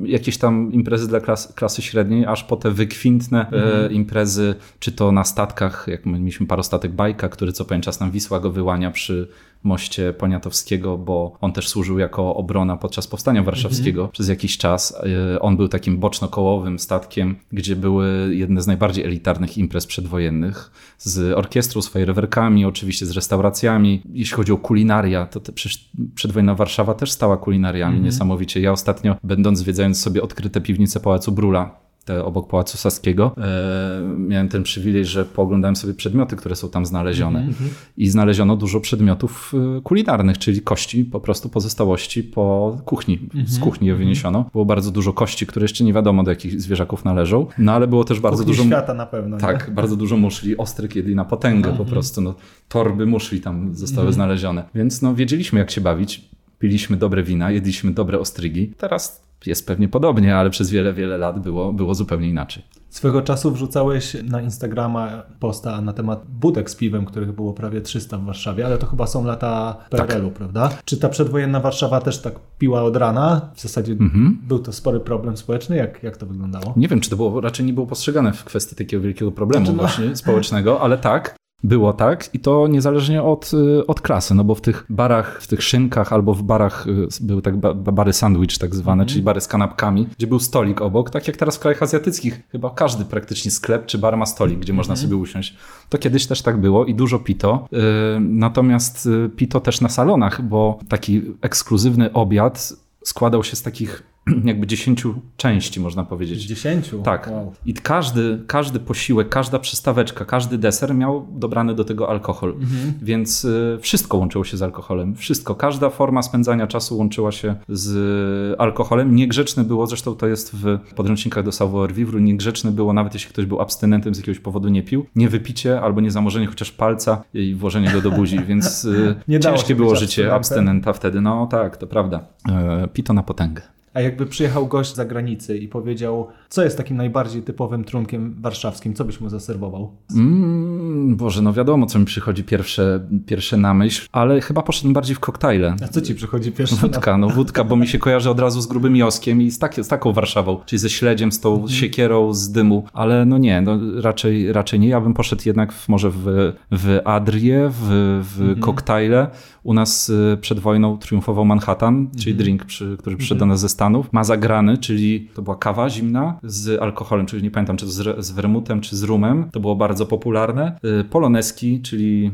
jakieś tam imprezy dla klas, klasy średniej, aż po te wykwintne e, mhm. imprezy, czy to na statkach, jak my mieliśmy parostatek Bajka, który co pewien czas nam Wisła go wyłania przy moście Poniatowskiego, bo on też służył jako obrona podczas powstania warszawskiego mhm. przez jakiś czas. E, on był takim boczno-kołowym statkiem, gdzie były jedne z najbardziej elitarnych imprez przedwojennych, z orkiestrą, z fajerwerkami, oczywiście z restauracjami. Jeśli chodzi o kulinaria, to te, przecież przedwojenna Warszawa też stała kulinariami mhm. niesamowicie. Ja ostatnio, będąc zwiedzając sobie odkryte piwnice Pałacu Brula, te obok Pałacu Saskiego. E, miałem ten przywilej, że pooglądałem sobie przedmioty, które są tam znalezione. Mm -hmm. I znaleziono dużo przedmiotów e, kulinarnych, czyli kości, po prostu pozostałości po kuchni. Mm -hmm. Z mhm. kuchni je mhm. wyniesiono. Było bardzo dużo kości, które jeszcze nie wiadomo do jakich zwierzaków należą. No ale było też bardzo kuchni dużo... świata na pewno. Tak, nie? bardzo dużo muszli. Ostryk jedli na potęgę mm -hmm. po mhm. prostu. No, torby muszli tam zostały znalezione. Więc no, wiedzieliśmy jak się bawić. Piliśmy dobre wina, jedliśmy dobre ostrygi. Teraz jest pewnie podobnie, ale przez wiele, wiele lat było, było zupełnie inaczej. Swego czasu wrzucałeś na Instagrama posta na temat budek z piwem, których było prawie 300 w Warszawie, ale to chyba są lata PRL-u, tak. prawda? Czy ta przedwojenna Warszawa też tak piła od rana? W zasadzie mhm. był to spory problem społeczny? Jak, jak to wyglądało? Nie wiem, czy to było, raczej nie było postrzegane w kwestii takiego wielkiego problemu znaczy, no. właśnie społecznego, ale tak, było tak i to niezależnie od, y, od klasy, no bo w tych barach, w tych szynkach albo w barach y, były tak bary sandwich tak zwane, mm czyli bary z kanapkami, gdzie był stolik obok, tak jak teraz w krajach azjatyckich, chyba każdy praktycznie sklep czy bar ma stolik, gdzie można mm -hmm. sobie usiąść. To kiedyś też tak było i dużo pito, yy, natomiast pito też na salonach, bo taki ekskluzywny obiad składał się z takich jakby dziesięciu części, można powiedzieć. Dziesięciu? Tak. Wow. I każdy, każdy posiłek, każda przystaweczka, każdy deser miał dobrany do tego alkohol. Mhm. Więc y, wszystko łączyło się z alkoholem. Wszystko. Każda forma spędzania czasu łączyła się z alkoholem. Niegrzeczne było, zresztą to jest w podręcznikach do savoir vivre, niegrzeczne było nawet jeśli ktoś był abstynentem, z jakiegoś powodu nie pił, nie wypicie albo nie zamorzenie chociaż palca i włożenie go do buzi, więc y, nie ciężkie było życie abstynenta wtedy. No tak, to prawda. E, pito na potęgę. A jakby przyjechał gość z zagranicy i powiedział, co jest takim najbardziej typowym trunkiem warszawskim, co byś mu zaserwował? Mm, Boże, no wiadomo, co mi przychodzi pierwsze, pierwsze na myśl, ale chyba poszedłem bardziej w koktajle. A co ci przychodzi pierwsze Wódka, no wódka, bo mi się kojarzy od razu z grubym Joskiem i z, tak, z taką Warszawą, czyli ze śledziem, z tą mhm. siekierą, z dymu, ale no nie, no raczej, raczej nie. Ja bym poszedł jednak w, może w, w Adrię, w, w mhm. koktajle. U nas y, przed wojną triumfował Manhattan, czyli mhm. drink, przy, który przyszedł do nas ze Stanów. Ma zagrany, czyli to była kawa zimna z alkoholem, czyli nie pamiętam, czy to z, z wermutem, czy z rumem. To było bardzo popularne. Y, poloneski, czyli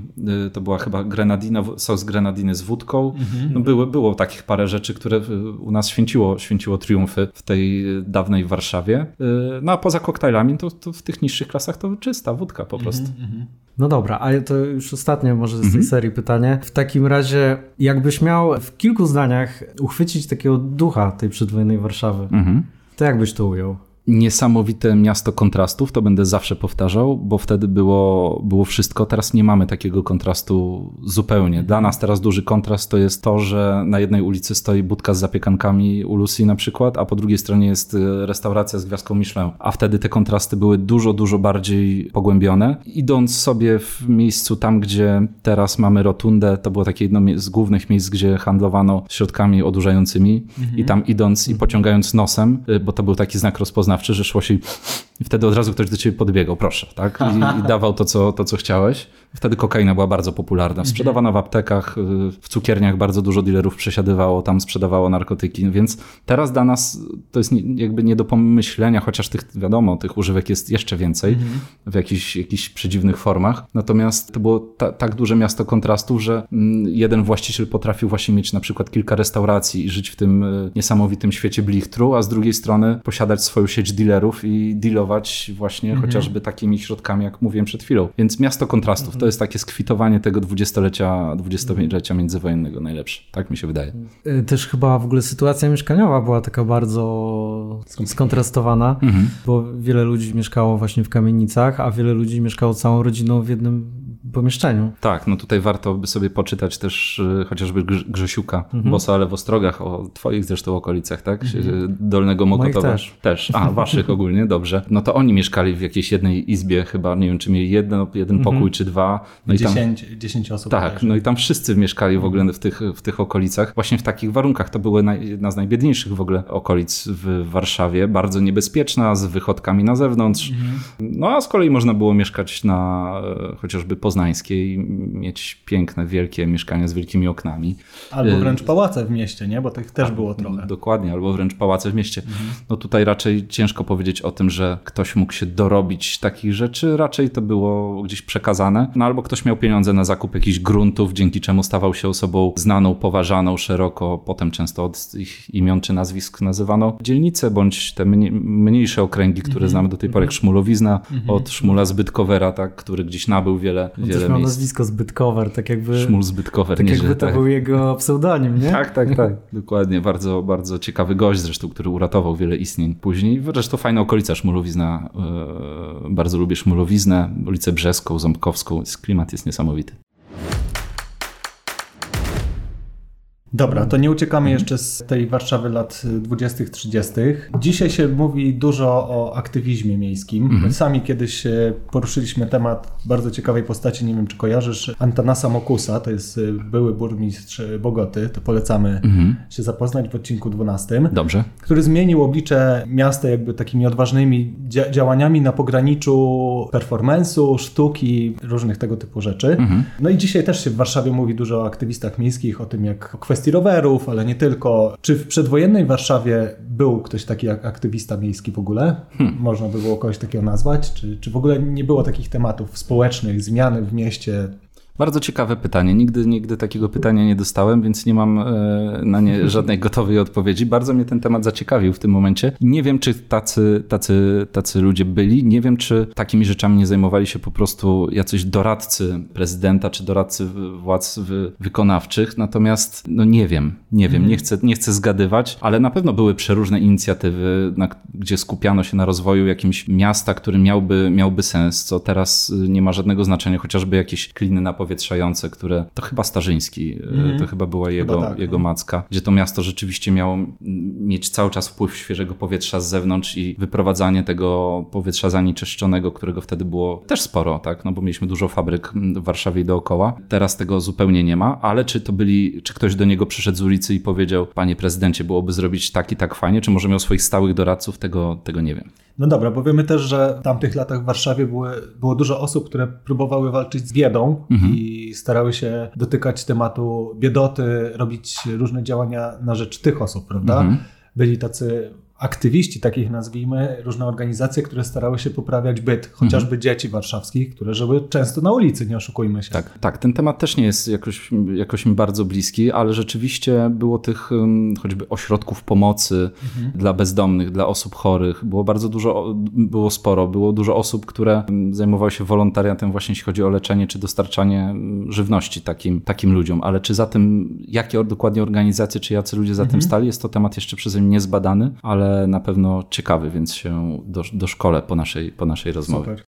y, to była chyba grenadina, sos grenadiny z wódką. Mhm. No były, było takich parę rzeczy, które u nas święciło, święciło triumfy w tej dawnej Warszawie. No a poza koktajlami, to, to w tych niższych klasach to czysta wódka po prostu. No dobra, a to już ostatnie może z tej mhm. serii pytanie. W takim razie, jakbyś miał w kilku zdaniach uchwycić takiego ducha tej przedwojennej Warszawy, mhm. to jakbyś to ujął? Niesamowite miasto kontrastów, to będę zawsze powtarzał, bo wtedy było, było wszystko. Teraz nie mamy takiego kontrastu zupełnie. Dla nas teraz duży kontrast to jest to, że na jednej ulicy stoi budka z zapiekankami u Lucy na przykład, a po drugiej stronie jest y, restauracja z gwiazdką Michelin. A wtedy te kontrasty były dużo, dużo bardziej pogłębione. Idąc sobie w miejscu tam, gdzie teraz mamy rotundę, to było takie jedno z głównych miejsc, gdzie handlowano środkami odurzającymi mhm. i tam idąc i pociągając nosem, y, bo to był taki znak rozpoznawczy, wykonawczy, że szło się i wtedy od razu ktoś do ciebie podbiegał, proszę, tak? I, i dawał to co, to, co chciałeś. Wtedy kokaina była bardzo popularna. Sprzedawana w aptekach, y, w cukierniach bardzo dużo dealerów przesiadywało, tam sprzedawało narkotyki, więc teraz dla nas to jest jakby nie do pomyślenia, chociaż tych, wiadomo, tych używek jest jeszcze więcej w jakichś, jakichś przedziwnych formach. Natomiast to było ta, tak duże miasto kontrastów, że mm, jeden właściciel potrafił właśnie mieć na przykład kilka restauracji i żyć w tym y, niesamowitym świecie blichtru, a z drugiej strony posiadać swoją sieć dealerów i dealować właśnie mhm. chociażby takimi środkami, jak mówiłem przed chwilą. Więc miasto kontrastów mhm. to jest takie skwitowanie tego dwudziestolecia, dwudziestolecia międzywojennego najlepsze. Tak mi się wydaje. Y, też chyba w ogóle sytuacja mieszkaniowa była taka bardzo skontrastowana, mhm. bo wiele ludzi mieszkało właśnie w kamienicach, a wiele ludzi mieszkało całą rodziną w jednym pomieszczeniu. Tak, no tutaj warto by sobie poczytać też y, chociażby Grzesiuka, mhm. Bosa, ale w Ostrogach, o twoich zresztą okolicach, tak? Mhm. Dolnego Mokotowa. Moich też. też. A, waszych ogólnie, dobrze. No to oni mieszkali w jakiejś jednej izbie chyba, nie wiem, czy mieli jeden, jeden mhm. pokój, czy dwa. No 10, i tam, 10 osób. Tak, no i tam wszyscy mieszkali w ogóle w tych, w tych okolicach, właśnie w takich warunkach. To były naj, jedna z najbiedniejszych w ogóle okolic w Warszawie, bardzo niebezpieczna, z wychodkami na zewnątrz. Mhm. No a z kolei można było mieszkać na e, chociażby poznańskiej, mieć piękne, wielkie mieszkania z wielkimi oknami. Albo wręcz pałace w mieście, nie? Bo tych też było trochę. Dokładnie, albo wręcz pałace w mieście. Mhm. No tutaj raczej ciężko powiedzieć o tym, że ktoś mógł się dorobić takich rzeczy, raczej to było gdzieś przekazane. No albo ktoś miał pieniądze na zakup jakichś gruntów, dzięki czemu stawał się osobą znaną, poważaną szeroko, potem często od ich imion czy nazwisk nazywano dzielnice, bądź te mniejsze okręgi, które mhm. znamy do tej pory, jak Szmulowizna, mhm. od Szmula Zbytkowera, tak, który gdzieś nabył wiele, On wiele miał nazwisko Zbytkower, tak jakby... Szmul Zbytkower, tak jakby to tak. był jego pseudonim, nie? Tak, tak, tak, dokładnie. Bardzo, bardzo ciekawy gość zresztą, który uratował wiele istnień później. Zresztą fajna okolica Szmulowizna. Yy, bardzo lubię Szmulowiznę, ulicę Brzeską, Ząbkowską. Klimat jest niesamowity. Dobra, to nie uciekamy jeszcze z tej Warszawy lat 20-30. Dzisiaj się mówi dużo o aktywizmie miejskim. Mhm. My sami kiedyś poruszyliśmy temat bardzo ciekawej postaci, nie wiem czy kojarzysz, Antanasa Mokusa, to jest y, były burmistrz Bogoty, to polecamy mhm. się zapoznać w odcinku 12. Dobrze. Który zmienił oblicze miasta jakby takimi odważnymi dzia działaniami na pograniczu performance'u, sztuki, różnych tego typu rzeczy. Mhm. No i dzisiaj też się w Warszawie mówi dużo o aktywistach miejskich, o tym jak o kwestii kwestii rowerów, ale nie tylko. Czy w przedwojennej Warszawie był ktoś taki jak aktywista miejski w ogóle? Hmm. Można by było kogoś takiego nazwać? Czy, czy w ogóle nie było takich tematów społecznych, zmiany w mieście? Bardzo ciekawe pytanie. Nigdy, nigdy takiego pytania nie dostałem, więc nie mam e, na nie żadnej gotowej odpowiedzi. Bardzo mnie ten temat zaciekawił w tym momencie. Nie wiem, czy tacy, tacy, tacy ludzie byli. Nie wiem, czy takimi rzeczami nie zajmowali się po prostu jacyś doradcy prezydenta, czy doradcy władz wykonawczych. Natomiast, no nie wiem, nie wiem, nie chcę, nie chcę zgadywać, ale na pewno były przeróżne inicjatywy, na, gdzie skupiano się na rozwoju jakimś miasta, który miałby, miałby sens, co teraz nie ma żadnego znaczenia, chociażby jakieś kliny na powietrzające, które to chyba Starzyński, mm. to chyba była jego, chyba tak, jego no. macka, gdzie to miasto rzeczywiście miało mieć cały czas wpływ świeżego powietrza z zewnątrz i wyprowadzanie tego powietrza zanieczyszczonego, którego wtedy było też sporo, tak? No bo mieliśmy dużo fabryk w Warszawie i dookoła. Teraz tego zupełnie nie ma, ale czy to byli, czy ktoś do niego przyszedł z ulicy i powiedział, panie prezydencie, byłoby zrobić tak i tak fajnie, czy może miał swoich stałych doradców, tego, tego nie wiem. No dobra, bo wiemy też, że w tamtych latach w Warszawie były, było dużo osób, które próbowały walczyć z biedą mhm. i starały się dotykać tematu biedoty, robić różne działania na rzecz tych osób, prawda? Mhm. Byli tacy aktywiści, takich nazwijmy, różne organizacje, które starały się poprawiać byt, chociażby mhm. dzieci warszawskich, które żyły często na ulicy, nie oszukujmy się. Tak, tak. Ten temat też nie jest jakoś, jakoś mi bardzo bliski, ale rzeczywiście było tych choćby ośrodków pomocy mhm. dla bezdomnych, dla osób chorych. Było bardzo dużo, było sporo. Było dużo osób, które zajmowały się wolontariatem właśnie jeśli chodzi o leczenie czy dostarczanie żywności takim, takim ludziom. Ale czy za tym, jakie dokładnie organizacje, czy jacy ludzie za mhm. tym stali, jest to temat jeszcze przeze mnie niezbadany, ale ale na pewno ciekawy, więc się do, do szkole po naszej, po naszej rozmowie. Super.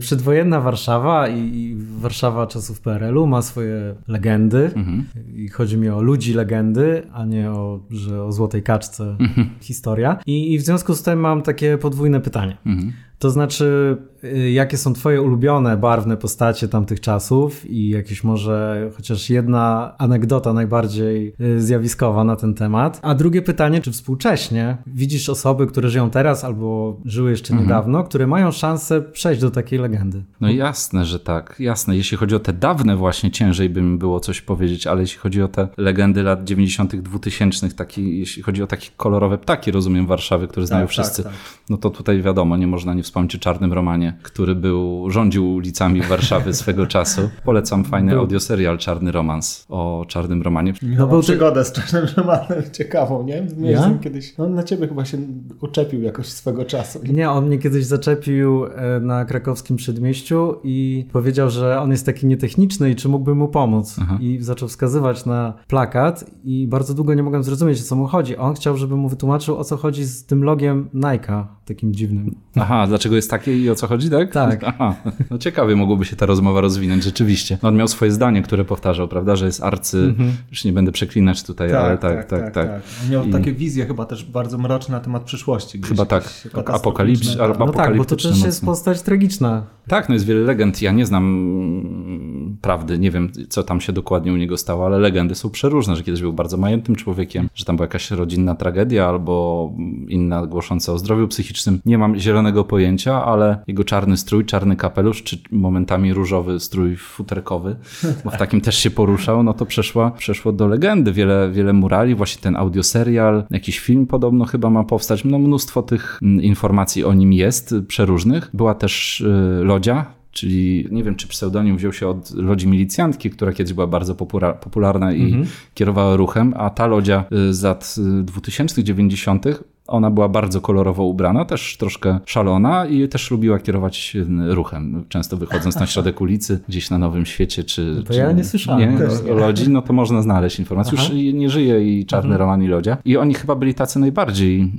Przedwojenna Warszawa i Warszawa czasów PRL-u ma swoje legendy mhm. i chodzi mi o ludzi legendy, a nie o, że o złotej kaczce mhm. historia. I, I, w związku z tym mam takie podwójne pytanie. Mhm. To znaczy, y, jakie są twoje ulubione barwne postacie tamtych czasów i jakieś może chociaż jedna anegdota najbardziej y, zjawiskowa na ten temat. A drugie pytanie, czy współcześnie widzisz osoby, które żyją teraz albo żyły jeszcze mhm. niedawno, które mają szansę przejść do takiej legendy? No jasne, że tak, jasne. Jeśli chodzi o te dawne właśnie, ciężej by mi było coś powiedzieć, ale jeśli chodzi o te legendy lat 90., 2000, taki, jeśli chodzi o takie kolorowe ptaki, rozumiem, Warszawy, które znają tak, wszyscy, tak, tak. no to tutaj wiadomo, nie można nie wspomnieć o Czarnym Romanie, który był, rządził ulicami Warszawy swego czasu. Polecam fajny był. audioserial Czarny Romans o Czarnym Romanie. No był przygodę z Czarnym Romanem ciekawą, nie? Miałem ja? kiedyś, no na ciebie chyba się uczepił jakoś swego czasu. Nie, on mnie kiedyś zaczepił e, na krakowskim przedmieściu i powiedział, że on jest taki nietechniczny i czy mógłbym mu pomóc. Aha. I zaczął wskazywać na plakat i bardzo długo nie mogłem zrozumieć, o co mu chodzi. On chciał, żebym mu wytłumaczył, o co chodzi z tym logiem Nike'a, takim dziwnym. Aha, dlaczego jest takie i o co chodzi, tak? Tak. Aha, no ciekawie mogłoby się ta rozmowa rozwinąć, rzeczywiście. No on miał swoje zdanie, które powtarzał, prawda, że jest arcy, mhm. już nie będę przeklinać tutaj, tak, ale tak, tak, tak. tak, tak. tak. Miał I... takie wizje chyba też bardzo mroczne na temat przyszłości. Chyba tak, apokalips, no tak, bo to też jest postać tragiczna. Tak, no jest wiele legend. Ja nie znam prawdy, nie wiem, co tam się dokładnie u niego stało, ale legendy są przeróżne, że kiedyś był bardzo majętnym człowiekiem, że tam była jakaś rodzinna tragedia albo inna głosząca o zdrowiu psychicznym. Nie mam zielonego pojęcia, ale jego czarny strój, czarny kapelusz, czy momentami różowy strój futerkowy, bo w takim też się poruszał, no to przeszła, przeszło do legendy. Wiele, wiele murali, właśnie ten audioserial, jakiś film podobno chyba ma powstać. No mnóstwo tych mm, informacji o nim jest, przeróżnych. Była też y, Lodzia, czyli nie wiem, czy pseudonim wziął się od Lodzi Milicjantki, która kiedyś była bardzo popularna i mhm. kierowała ruchem, a ta Lodzia y, z lat 2000 y, 90 ona była bardzo kolorowo ubrana, też troszkę szalona i też lubiła kierować ruchem. Często wychodząc na środek ulicy, gdzieś na Nowym Świecie, czy... To czy, ja nie słyszałem. Nie, o Lodzi, no to można znaleźć informację. Aha. Już nie żyje i Czarny mhm. Roman i Lodzia. I oni chyba byli tacy najbardziej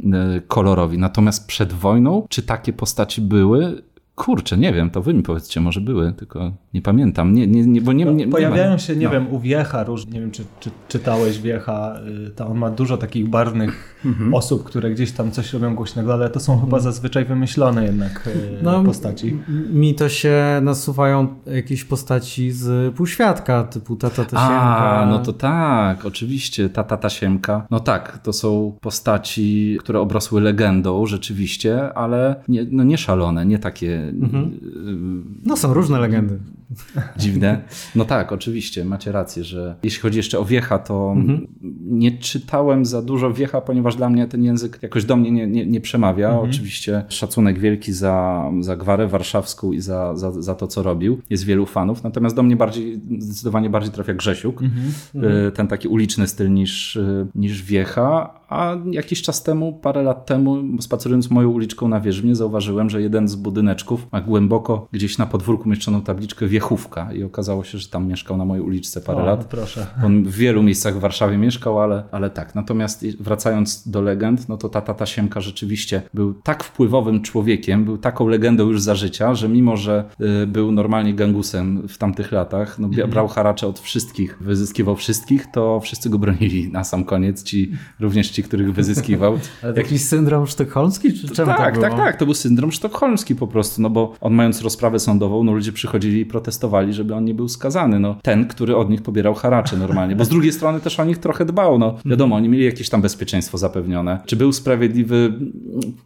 kolorowi. Natomiast przed wojną, czy takie postaci były? Kurczę, nie wiem, to wy mi powiedzcie, może były, tylko nie pamiętam. Nie, nie, nie, bo nie, nie, no, pojawiają się, nie no. wiem, u Wiecha róż, nie wiem, czy, czy czytałeś Wiecha, y, to on ma dużo takich barwnych mhm. osób, które gdzieś tam coś robią głośnego, ale to są chyba mhm. zazwyczaj wymyślone jednak y, no, postaci. Mi to się nasuwają jakieś postaci z półświadka, typu Tata Tasiemka. A, no to tak, oczywiście, Tata Tasiemka. No tak, to są postaci, które obrosły legendą rzeczywiście, ale nie, no nie szalone, nie takie Mhm. No są różne legendy. Dziwne. No tak, oczywiście, macie rację, że jeśli chodzi jeszcze o Wiecha, to mhm. nie czytałem za dużo Wiecha, ponieważ dla mnie ten język jakoś do mnie nie, nie, nie przemawia. Mhm. Oczywiście szacunek wielki za, za Gwarę Warszawską i za, za, za to, co robił. Jest wielu fanów, natomiast do mnie bardziej, zdecydowanie bardziej trafia Grzesiuk, mhm. Y, ten taki uliczny styl niż, y, niż Wiecha, a jakiś czas temu, parę lat temu, spacerując moją uliczką na Wierzbnie, zauważyłem, że jeden z budyneczków ma głęboko gdzieś na podwórku umieszczoną tabliczkę Wiechówka i okazało się, że tam mieszkał na mojej uliczce parę o, lat. Proszę. On w wielu miejscach w Warszawie mieszkał, ale, ale tak. Natomiast wracając do legend, no to tata Tasiemka rzeczywiście był tak wpływowym człowiekiem, był taką legendą już za życia, że mimo, że y, był normalnie gangusem w tamtych latach, no, mhm. brał haracze od wszystkich, wyzyskiwał wszystkich, to wszyscy go bronili na sam koniec, ci również ci, których wyzyskiwał. Ale jakiś syndrom sztokholmski? Czy czemu tak, tak, tak, tak, to był syndrom sztokholmski po prostu, no bo on mając rozprawę sądową, no ludzie przychodzili i protestowali, żeby on nie był skazany. No, ten, który od nich pobierał haracze normalnie, bo z drugiej strony też o nich trochę dbał. No, wiadomo, oni mieli jakieś tam bezpieczeństwo zapewnione. Czy był sprawiedliwy?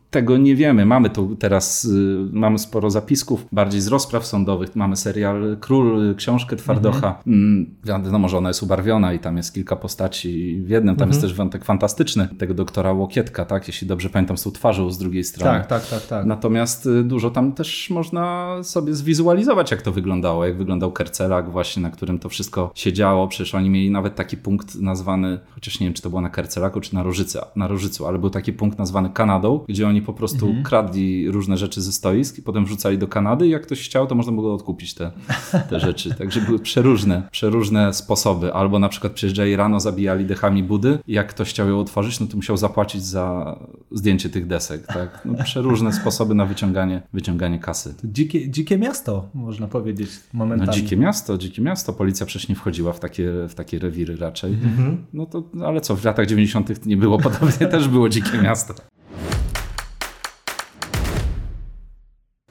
Tego nie wiemy. Mamy tu teraz, y, mamy sporo zapisków, bardziej z rozpraw sądowych. Mamy serial Król, książkę Twardocha. Mhm. Wiadomo, że ona jest ubarwiona i tam jest kilka postaci w jednym. Tam mhm. jest też wątek fantastyczny tego doktora Łokietka, tak? Jeśli dobrze pamiętam, z tą twarzą z drugiej strony. Tak, tak, tak. tak. Natomiast y, dużo tam też można sobie zwizualizować, jak to wyglądało, jak wyglądał Kercelak właśnie, na którym to wszystko się działo. Przecież oni mieli nawet taki punkt nazwany, chociaż nie wiem, czy to było na Kercelaku, czy na Rożycy, na Rożycu, ale był taki punkt nazwany Kanadą, gdzie oni po prostu mhm. kradli różne rzeczy ze stoisk i potem wrzucali do Kanady i jak ktoś chciał, to można było odkupić te, te rzeczy. Także były przeróżne, przeróżne sposoby. Albo na przykład przyjeżdżali rano, zabijali dechami budy. Jak ktoś chciał ją otworzyć, no to musiał zapłacić za zdjęcie tych desek. Tak? No, przeróżne sposoby na wyciąganie, wyciąganie kasy. Dzikie, dzikie miasto, można powiedzieć momentami. No, dzikie miasto, dzikie miasto. Policja przecież nie wchodziła w takie, w takie rewiry raczej. Mhm. No to, ale co, w latach 90. nie było podobnie, też było dzikie miasto.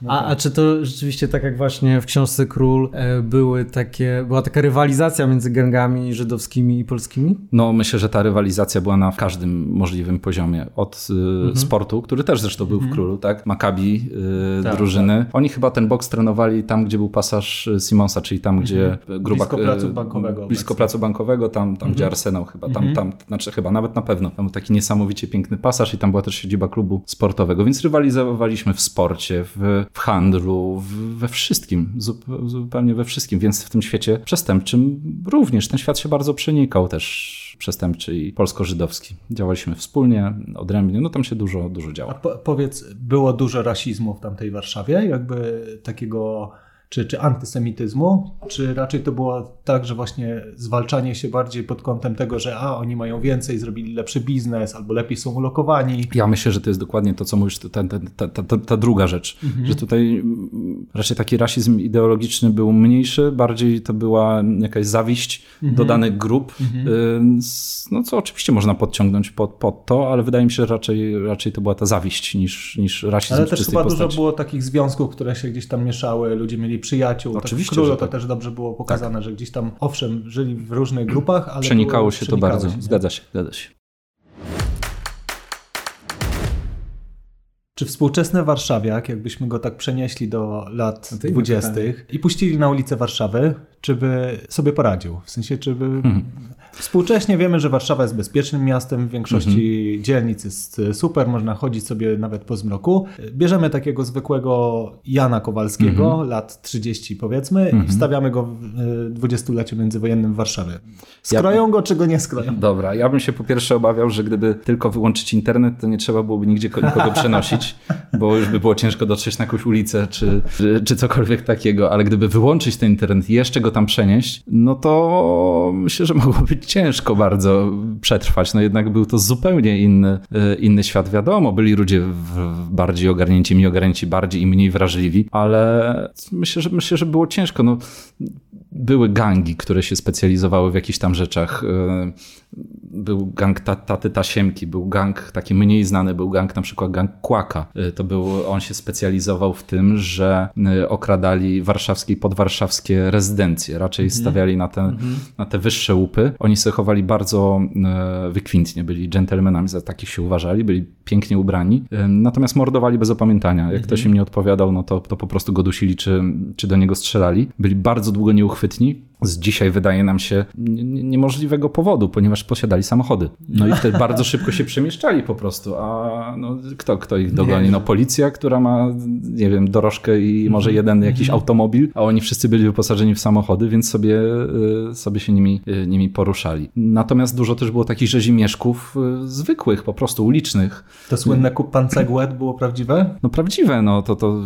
No a, tak. a czy to rzeczywiście tak jak właśnie w książce Król e, były takie, była taka rywalizacja między gangami żydowskimi i polskimi? No myślę, że ta rywalizacja była na każdym możliwym poziomie. Od y, mhm. sportu, który też zresztą był mhm. w Królu, tak? Maccabi, y, tak, drużyny. Tak. Oni chyba ten boks trenowali tam, gdzie był pasaż Simonsa, czyli tam, gdzie mhm. gruba... Blisko placu bankowego. Blisko placu bankowego, tam, tam gdzie mhm. Arsenał chyba, tam, mhm. tam, znaczy chyba nawet na pewno. Tam był taki niesamowicie piękny pasaż i tam była też siedziba klubu sportowego, więc rywalizowaliśmy w sporcie, w, w handlu, we wszystkim, zupełnie we wszystkim, więc w tym świecie przestępczym również ten świat się bardzo przenikał też przestępczy i polsko-żydowski. Działaliśmy wspólnie, odrębnie, no tam się dużo, dużo działo. A po, powiedz, było dużo rasizmu w tamtej Warszawie? Jakby takiego czy, czy antysemityzmu, czy raczej to było tak, że właśnie zwalczanie się bardziej pod kątem tego, że a, oni mają więcej, zrobili lepszy biznes, albo lepiej są ulokowani. Ja myślę, że to jest dokładnie to, co mówisz, ta, ta, ta, ta, druga rzecz, mhm. że tutaj mm, raczej taki rasizm ideologiczny był mniejszy, bardziej to była jakaś zawiść mhm. do danych grup, mhm. No co oczywiście można podciągnąć pod, pod to, ale wydaje mi się, że raczej, raczej to była ta zawiść niż, niż rasizm Ale też chyba postaci. dużo było takich związków, które się gdzieś tam mieszały, ludzie mieli przyjaciół. Oczywiście, tak w Królu to tak. też dobrze było pokazane, tak. że gdzieś tam, owszem, żyli w różnych grupach, ale... Przenikało było, się to bardzo, się, zgadza się, zgadza się. Czy współczesny warszawiak, jakbyśmy go tak przenieśli do lat dwudziestych i puścili na ulicę Warszawy, czy by sobie poradził? W sensie, czy by... Hmm. Współcześnie wiemy, że Warszawa jest bezpiecznym miastem, w większości mhm. dzielnic jest super, można chodzić sobie nawet po zmroku. Bierzemy takiego zwykłego Jana Kowalskiego, mhm. lat 30 powiedzmy, mhm. i wstawiamy go w dwudziestoleciu międzywojennym w Warszawie. Skroją ja... go, czy go nie skroją? Dobra, ja bym się po pierwsze obawiał, że gdyby tylko wyłączyć internet, to nie trzeba byłoby nigdzie nikogo przenosić, bo już by było ciężko dotrzeć na jakąś ulicę, czy, czy, cokolwiek takiego, ale gdyby wyłączyć ten internet i jeszcze go tam przenieść, no to myślę, że mogło być ciężko bardzo przetrwać. No jednak był to zupełnie inny, e, inny świat. Wiadomo, byli ludzie bardziej ogarnięci, mniej ogarnięci, bardziej i mniej wrażliwi, ale myślę, że myślę, że było ciężko. No, były gangi, które się specjalizowały w jakichś tam rzeczach. E, był gang Taty Tasiemki, był gang taki mniej znany, był gang na przykład gang Kłaka. E, to był, on się specjalizował w tym, że okradali warszawskie i podwarszawskie rezydencje. Raczej mhm. stawiali na te, mhm. na te wyższe łupy. Oni sobie chowali bardzo e, wykwintnie, byli dżentelmenami, za takich się uważali, byli pięknie ubrani, e, natomiast mordowali bez opamiętania. Jak mhm. ktoś im nie odpowiadał, no to, to po prostu go dusili, czy, czy do niego strzelali. Byli bardzo długo nieuchwytni, parfaitement z dzisiaj wydaje nam się niemożliwego powodu, ponieważ posiadali samochody. No i wtedy bardzo szybko się przemieszczali po prostu, a no, kto, kto ich dogoni? No policja, która ma, nie wiem, dorożkę i może mhm. jeden jakiś mhm. automobil, a oni wszyscy byli wyposażeni w samochody, więc sobie, y, sobie się nimi, y, nimi poruszali. Natomiast dużo też było takich rzezimieszków y, zwykłych, po prostu ulicznych. To słynne kupan cegłet było prawdziwe? No prawdziwe, no to, to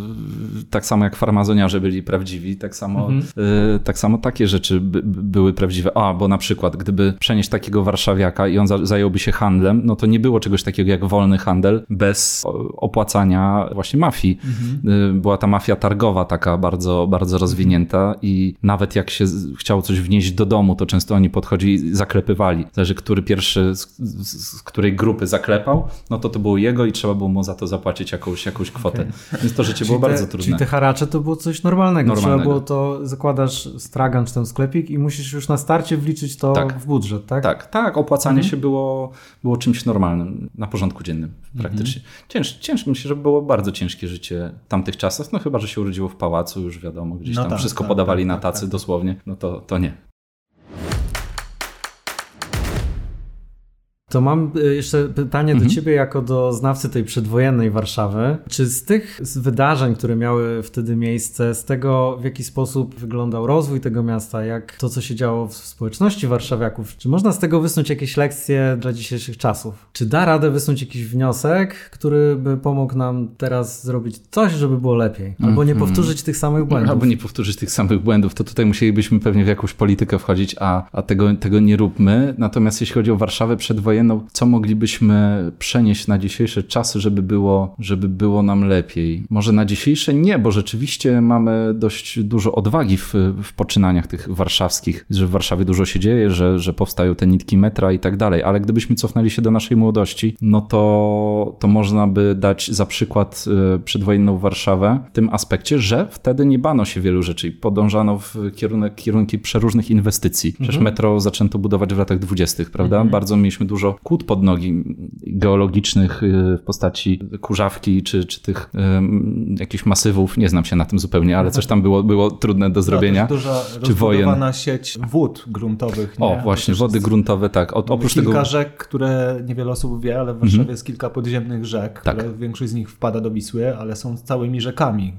tak samo jak farmazoniarze byli prawdziwi, tak samo, mhm. tak samo takie rzeczy rzeczy by, były prawdziwe. A, bo na przykład, gdyby przenieść takiego warszawiaka i on zająłby się handlem, no to nie było czegoś takiego jak wolny handel bez opłacania właśnie mafii. Mhm. Była ta mafia targowa taka bardzo, bardzo rozwinięta i nawet jak się chciało coś wnieść do domu, to często oni podchodzili i zaklepywali. Zależy, który pierwszy z, z, której grupy zaklepał, no to to było jego i trzeba było mu za to zapłacić jakąś, jakąś kwotę. Okay. Więc to życie było te, bardzo trudne. Czyli te haracze to było coś normalnego. normalnego. Trzeba było to, zakładasz stragan czy ten sklepik i musisz już na starcie wliczyć to tak. w budżet, tak? Tak, tak. Opłacanie mhm. się było, było czymś normalnym, na porządku dziennym praktycznie. Mhm. Cięż, cięż, myślę, że było bardzo ciężkie życie w tamtych czasach, no chyba, że się urodziło w pałacu, już wiadomo, gdzieś no tam tak, wszystko tak, podawali tak, na tak, tacy tak. dosłownie, no to, to nie. To mam y, jeszcze pytanie mhm. do ciebie jako do znawcy tej przedwojennej Warszawy. Czy z tych wydarzeń, które miały wtedy miejsce, z tego w jaki sposób wyglądał rozwój tego miasta, jak to, co się działo w społeczności warszawiaków, czy można z tego wysnuć jakieś lekcje dla dzisiejszych czasów? Czy da radę wysnuć jakiś wniosek, który by pomógł nam teraz zrobić coś, żeby było lepiej? Albo nie mhm. powtórzyć tych samych błędów? Albo nie powtórzyć tych samych błędów, to tutaj musielibyśmy pewnie w jakąś politykę wchodzić, a, a tego, tego nie róbmy. Natomiast jeśli chodzi o Warszawę przedwojenną, co moglibyśmy przenieść na dzisiejsze czasy, żeby było, żeby było nam lepiej. Może na dzisiejsze nie, bo rzeczywiście mamy dość dużo odwagi w, w poczynaniach tych warszawskich, że w Warszawie dużo się dzieje, że, że powstają te nitki metra i tak dalej, ale gdybyśmy cofnęli się do naszej młodości, no to, to można by dać za przykład e, przedwojenną Warszawę w tym aspekcie, że wtedy nie bano się wielu rzeczy. Podążano w kierunek, kierunki przeróżnych inwestycji. Przecież mhm. metro zaczęto budować w latach dwudziestych, prawda? Mhm. Bardzo mieliśmy dużo kłód pod nogi geologicznych e, w postaci kurzawki czy, czy tych um, jakichś masywów. Nie znam się na tym zupełnie, ale coś tam było, było trudne do zrobienia. No, duża czy wojen. sieć wód gruntowych. Nie? O, właśnie, wody gruntowe, tak. O, oprócz kilka tego... rzek, które niewiele osób wie, ale w Warszawie mhm. jest kilka podziemnych rzek, tak. które większość z nich wpada do Wisły, ale są całymi rzekami.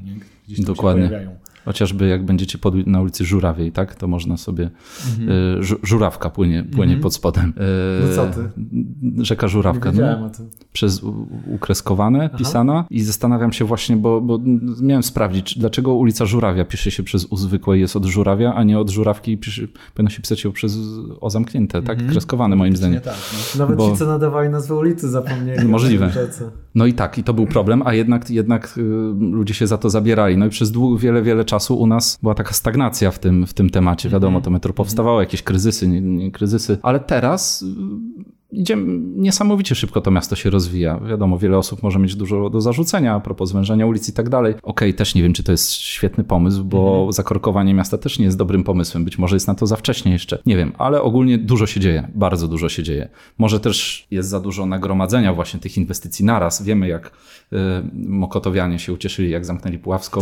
Dokładnie. Chociażby jak będziecie pod, na ulicy Żurawiej, tak, to można sobie. Mhm. Y, żurawka płynie, płynie mhm. pod spodem. Y, no co ty? Rzeka Żurawka. Nie no, o tym. Przez ukreskowane, Aha. pisana i zastanawiam się właśnie, bo, bo miałem sprawdzić, dlaczego ulica Żurawia pisze się przez U zwykłe jest od Żurawia, a nie od Żurawki pisze, powinno się pisać ją przez O zamknięte, tak? Mhm. Kreskowane moim zdaniem. Tak, no. Nawet bo... ci, co nadawali nazwę ulicy zapomnieli. Możliwe. No i tak, i to był problem, a jednak, jednak y, ludzie się za to zabierali. No i przez dług, wiele, wiele czasu u nas była taka stagnacja w tym, w tym temacie. Wiadomo, to metro powstawało, jakieś kryzysy, nie, nie kryzysy, ale teraz idzie niesamowicie szybko to miasto się rozwija. Wiadomo, wiele osób może mieć dużo do zarzucenia a propos zwężania ulic i tak dalej. Okej, też nie wiem, czy to jest świetny pomysł, bo mhm. zakorkowanie miasta też nie jest dobrym pomysłem. Być może jest na to za wcześnie jeszcze. Nie wiem, ale ogólnie dużo się dzieje. Bardzo dużo się dzieje. Może też jest za dużo nagromadzenia właśnie tych inwestycji naraz. Wiemy, jak y, Mokotowianie się ucieszyli, jak zamknęli Puławską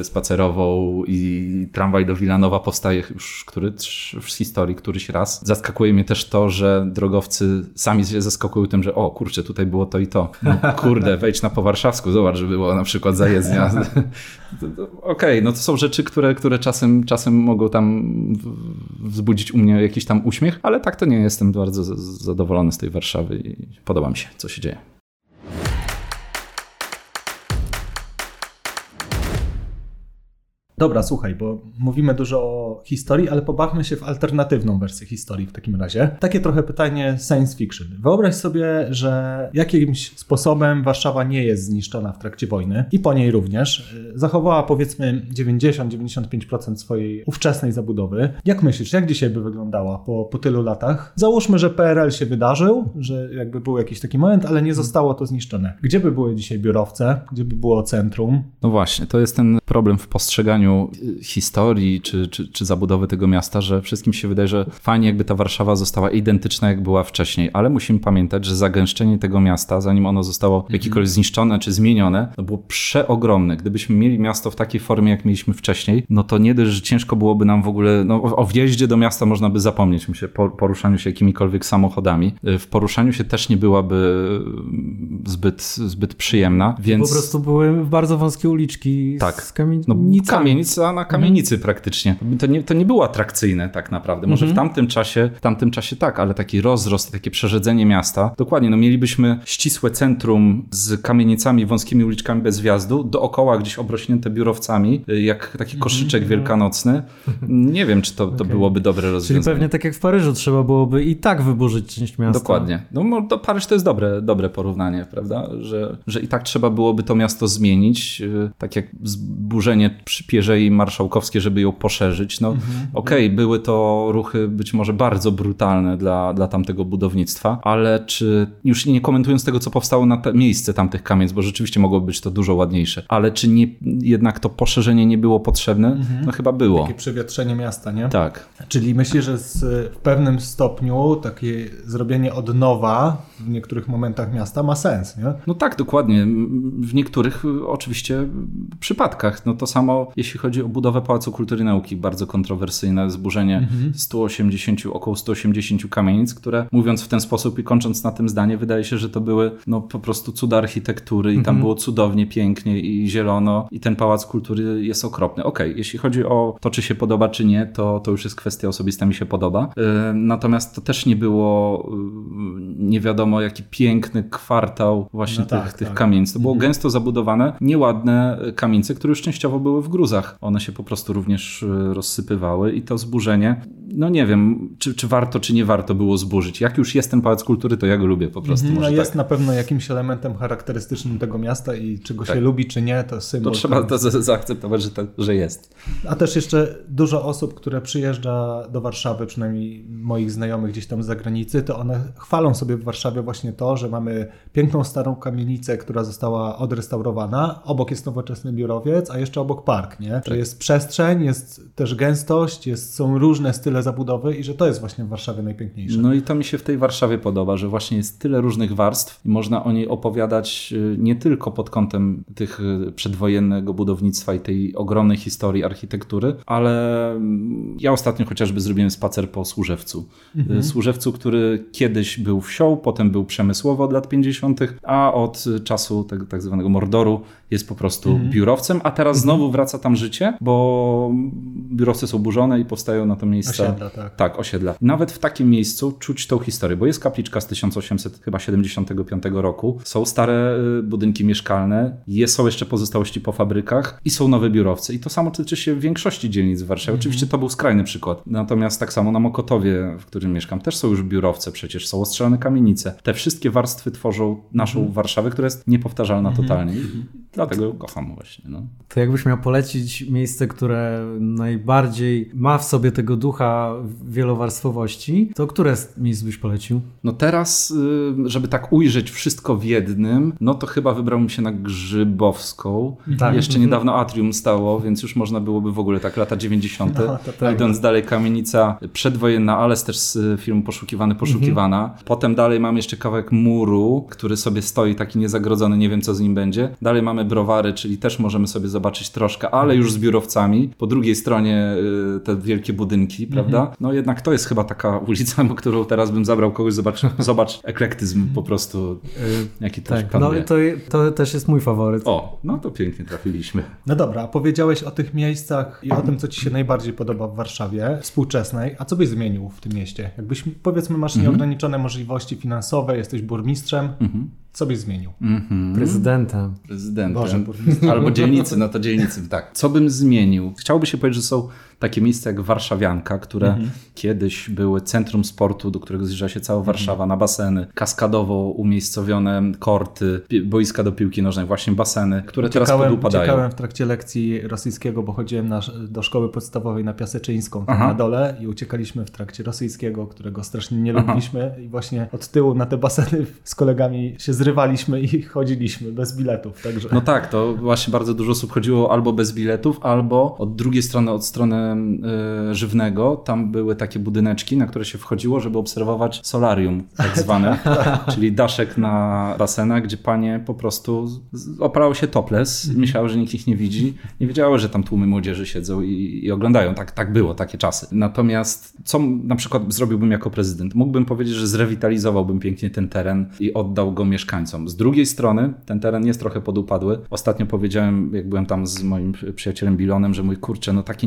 y, spacerową i tramwaj do Wilanowa powstaje już który w historii któryś raz. Zaskakuje mnie też to, że droga sami się zaskakują tym, że o kurczę, tutaj było to i to. No, kurde, wejdź na Powarszawsku, zobacz, że było na przykład zajezdnia. Okej, okay, no to są rzeczy, które, które czasem, czasem mogą tam wzbudzić u mnie jakiś tam uśmiech, ale tak to nie jestem bardzo zadowolony z tej Warszawy i podoba mi się, co się dzieje. Dobra, słuchaj, bo mówimy dużo o historii, ale pobawmy się w alternatywną wersję historii w takim razie. Takie trochę pytanie science fiction. Wyobraź sobie, że jakimś sposobem Warszawa nie jest zniszczona w trakcie wojny i po niej również. Zachowała powiedzmy 90-95% swojej ówczesnej zabudowy. Jak myślisz, jak dzisiaj by wyglądała po, po tylu latach? Załóżmy, że PRL się wydarzył, że jakby był jakiś taki moment, ale nie zostało to zniszczone. Gdzie by były dzisiaj biurowce? Gdzie by było centrum? No właśnie, to jest ten problem w postrzeganiu historii czy, czy, czy zabudowy tego miasta, że wszystkim się wydaje, że fajnie jakby ta Warszawa została identyczna jak była wcześniej, ale musimy pamiętać, że zagęszczenie tego miasta, zanim ono zostało w jakikolwiek zniszczone czy zmienione, no było przeogromne. Gdybyśmy mieli miasto w takiej formie, jak mieliśmy wcześniej, no to nie dość, że ciężko byłoby nam w ogóle, no o wjeździe do miasta można by zapomnieć, myślę, po poruszaniu się jakimikolwiek samochodami. W poruszaniu się też nie byłaby zbyt, zbyt przyjemna, więc... Po prostu były bardzo wąskie uliczki tak. z kamienicami. No, kamienica na kamienicy mhm. praktycznie. To nie, to nie było atrakcyjne tak naprawdę. Może mhm. w tamtym czasie, w tamtym czasie tak, ale taki rozrost, takie przerzedzenie miasta. Dokładnie, no mielibyśmy ścisłe centrum z kamienicami, wąskimi uliczkami bez wjazdu, dookoła gdzieś obrośnięte biurowcami, jak taki mhm. koszyczek wielkanocny. Nie wiem, czy to, to okay. byłoby dobre rozwiązanie. Czyli pewnie tak jak w Paryżu trzeba byłoby i tak wyburzyć część miasta. Dokładnie. No to Paryż to jest dobre, dobre porównanie, prawda? Że, że i tak trzeba byłoby to miasto zmienić, y, tak jak zburzenie przy Pierzei marszałkowskie, żeby ją poszerzyć. No mhm. okej, okay, były to ruchy być może bardzo brutalne dla, dla tamtego budownictwa, ale czy, już nie komentując tego, co powstało na te miejsce tamtych kamienic, bo rzeczywiście mogło być to dużo ładniejsze, ale czy nie, jednak to poszerzenie nie było potrzebne? Mhm. No chyba było. Takie przewietrzenie miasta, nie? Tak. Czyli myślę, że z, w pewnym stopniu takie zrobienie od nowa w niektórych momentach miasta ma sens, nie? No tak, dokładnie. W niektórych oczywiście przypadkach. No to samo jeśli chodzi o budowę Pałacu Kultury i Nauki, bardzo kontrowersyjne zburzenie mhm. 180, około 180 kamienic, które mówiąc w ten sposób i kończąc na tym zdanie, wydaje się, że to były no, po prostu cuda architektury i tam mhm. było cudownie, pięknie i zielono i ten Pałac Kultury jest okropny. Okej, okay, jeśli chodzi o to, czy się podoba, czy nie, to, to już jest kwestia osobista, mi się podoba. Yy, natomiast to też nie było yy, nie wiadomo jaki piękny kwartał właśnie no tych, tak, tych tak. kamienic. To było mhm. gęsto zabudowane, nieładne kamienice, które już częściowo były w gruzach one się po prostu również e, rozsypywały i to zburzenie, no nie wiem, czy, czy warto, czy nie warto było zburzyć. Jak już jest ten Pałac Kultury, to ja go lubię po prostu. No Może jest tak. na pewno jakimś elementem charakterystycznym tego miasta i czy go Tak. się lubi, czy nie, to symbol. To trzeba to za- zaakceptować, że, to, że jest. A też jeszcze dużo osób, które przyjeżdża do Warszawy, przynajmniej moich znajomych gdzieś tam z zagranicy, to one chwalą sobie w Warszawie właśnie to, że mamy piękną starą kamienicę, która została odrestaurowana. Obok jest nowoczesny biurowiec, a jeszcze obok park, nie? Że jest przestrzeń, jest też gęstość, jest, są różne style zabudowy i że to jest właśnie w Warszawie najpiękniejsze. No i to mi się w tej Warszawie podoba, że właśnie jest tyle różnych warstw i można o niej opowiadać y, nie tylko pod kątem tych y, przedwojennego budownictwa i tej ogromnej historii architektury, ale mm, ja ostatnio chociażby zrobiłem spacer po Służewcu. Y, Służewcu, który kiedyś był wsią, potem był przemysłowy od lat 50., a od czasu tego tak zwanego Mordoru jest po prostu biurowcem, a teraz znowu wraca tam życie, bo biurowce są burzone i powstają na to miejsca. Osiedla, tak. Tak, osiedla. Nawet w takim miejscu czuć tą historię, bo jest kapliczka z 1875 roku, są stare y, budynki mieszkalne, jest, są jeszcze pozostałości po fabrykach i są nowe biurowce. I to samo tyczy się większości dzielnic w Warszawie. Oczywiście to był skrajny przykład. Natomiast tak samo na Mokotowie, w którym mieszkam, też są już biurowce, przecież są ostrzelone kamienice. Te wszystkie warstwy tworzą naszą Warszawę, która jest niepowtarzalna totalnie. Dlatego ją kocham właśnie. No. To jakbyś miał polecić miejsce, które najbardziej ma w sobie tego ducha wielowarstwowości, to które z miejsc byś polecił? No teraz, żeby tak ujrzeć wszystko w jednym, no to chyba wybrałbym się na Grzybowską. Tak. Jeszcze niedawno Atrium stało, więc już można byłoby w ogóle tak lata 90. No, tak. Idąc dalej, kamienica przedwojenna, ale też z filmu Poszukiwany, Poszukiwana. Mhm. Potem dalej mamy jeszcze kawałek muru, który sobie stoi taki niezagrodzony, nie wiem co z nim będzie. Dalej mamy browary, czyli też możemy sobie zobaczyć troszkę, ale już z biurowcami. Po drugiej stronie y, te wielkie budynki, Mhm. prawda? No jednak to jest chyba taka ulica, którą teraz bym zabrał kogoś, zobacz, zobacz eklektyzm po prostu, jaki to Tak, no to, to też jest mój faworyt. O, no to pięknie trafiliśmy. No dobra, a powiedziałeś o tych miejscach i o tym, co ci się najbardziej podoba w Warszawie współczesnej, a co byś zmienił w tym mieście? Jakbyś, powiedzmy, masz nieograniczone możliwości finansowe, jesteś burmistrzem, co byś zmienił? Prezydentem. Prezydentem. Boże, burmistrz. Albo dzielnicy, no to dzielnicy, tak. Co bym zmienił? Chciałby się powiedzieć, że są takie miejsca jak Warszawianka, które kiedyś były centrum sportu, do którego zjeżdża się cała Warszawa, na baseny, kaskadowo umiejscowione korty, boiska do piłki nożnej, właśnie baseny, które teraz Uciekałem, podupadają. uciekałem w trakcie lekcji rosyjskiego, bo chodziłem na, do szkoły podstawowej na Piaseczyńską, tam Aha. na dole i uciekaliśmy w trakcie rosyjskiego, którego strasznie nie lubiliśmy i właśnie od tyłu na te baseny z kolegami się zrywaliśmy i chodziliśmy bez biletów, także... No tak, to właśnie bardzo dużo osób chodziło albo bez biletów, albo od drugiej strony, od strony żywnego, tam były takie budyneczki, na które się wchodziło, żeby obserwować solarium tak zwane, czyli daszek na basenach, gdzie panie po prostu opalały się topless, myślały, że nikt ich nie widzi, nie wiedziały, że tam tłumy młodzieży siedzą i, i oglądają. Tak, tak było, takie czasy. Natomiast co na przykład zrobiłbym jako prezydent? Mógłbym powiedzieć, że zrewitalizowałbym pięknie ten teren i oddał go mieszkańcom. Z drugiej strony ten teren jest trochę podupadły. Ostatnio powiedziałem, jak byłem tam z moim przyjacielem Bilonem, że mój kurczę, no takie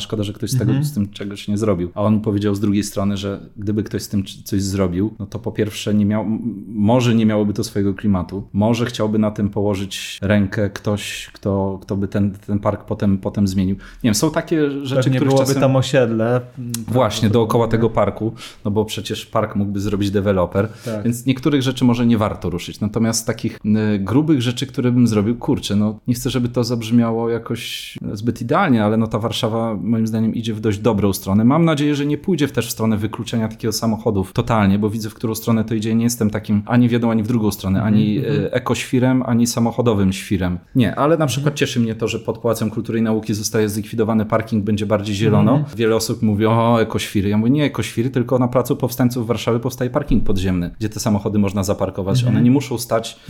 szkoda, że ktoś z tego z tym czegoś nie zrobił. A on powiedział z drugiej strony, że gdyby ktoś z tym coś zrobił, no to po pierwsze nie miał, może nie miałoby to swojego klimatu, może chciałby na tym położyć rękę ktoś, kto, kto by ten, ten park potem, potem zmienił. Nie wiem, są takie rzeczy, Pewnie których byłoby czasem... tam osiedle. Właśnie, dookoła tego parku, no bo przecież park mógłby zrobić deweloper, Tak. więc niektórych rzeczy może nie warto ruszyć. Natomiast takich grubych rzeczy, które bym zrobił, kurczę, no nie chcę, żeby to zabrzmiało jakoś zbyt idealnie, ale no ta Warszawa moim zdaniem idzie w dość dobrą stronę. Mam nadzieję, że nie pójdzie w też w stronę wykluczenia takiego samochodów totalnie, bo widzę, w którą stronę to idzie. Nie jestem takim ani w jedną, ani w drugą stronę, ani y, ekoświrem, ani samochodowym świrem. Nie, ale na przykład cieszy mnie to, że pod Pałacem Kultury i Nauki zostaje zlikwidowany parking, będzie bardziej zielono. Wiele osób mówi, o ekoświry. Ja mówię, nie ekoświry, tylko na placu Powstańców Warszawy powstaje parking podziemny, gdzie te samochody można zaparkować. One nie muszą stać,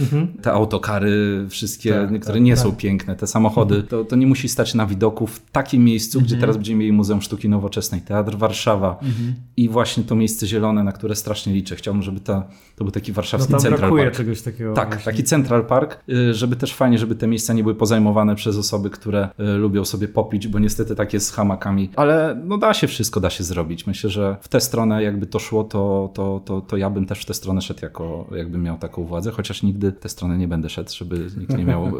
te autokary, wszystkie, Tak, które tak, nie tak. są piękne, te samochody, to, to nie musi stać na widoku w takim miejscu, gdzie teraz Teraz będziemy mieli Muzeum Sztuki Nowoczesnej, Teatr Warszawa mhm. i właśnie to miejsce zielone, na które strasznie liczę. Chciałbym, żeby ta, to był taki warszawski no tam Central brakuje Park. czegoś takiego. Tak, właśnie. taki Central Park, y, żeby też fajnie, żeby te miejsca nie były pozajmowane przez osoby, które y, lubią sobie popić, bo niestety tak jest z hamakami. Ale no da się wszystko, da się zrobić. Myślę, że w tę stronę jakby to szło, to, to, to, to ja bym też w tę stronę szedł jako, jakbym miał taką władzę, chociaż nigdy w tę stronę nie będę szedł, żeby nikt nie miał,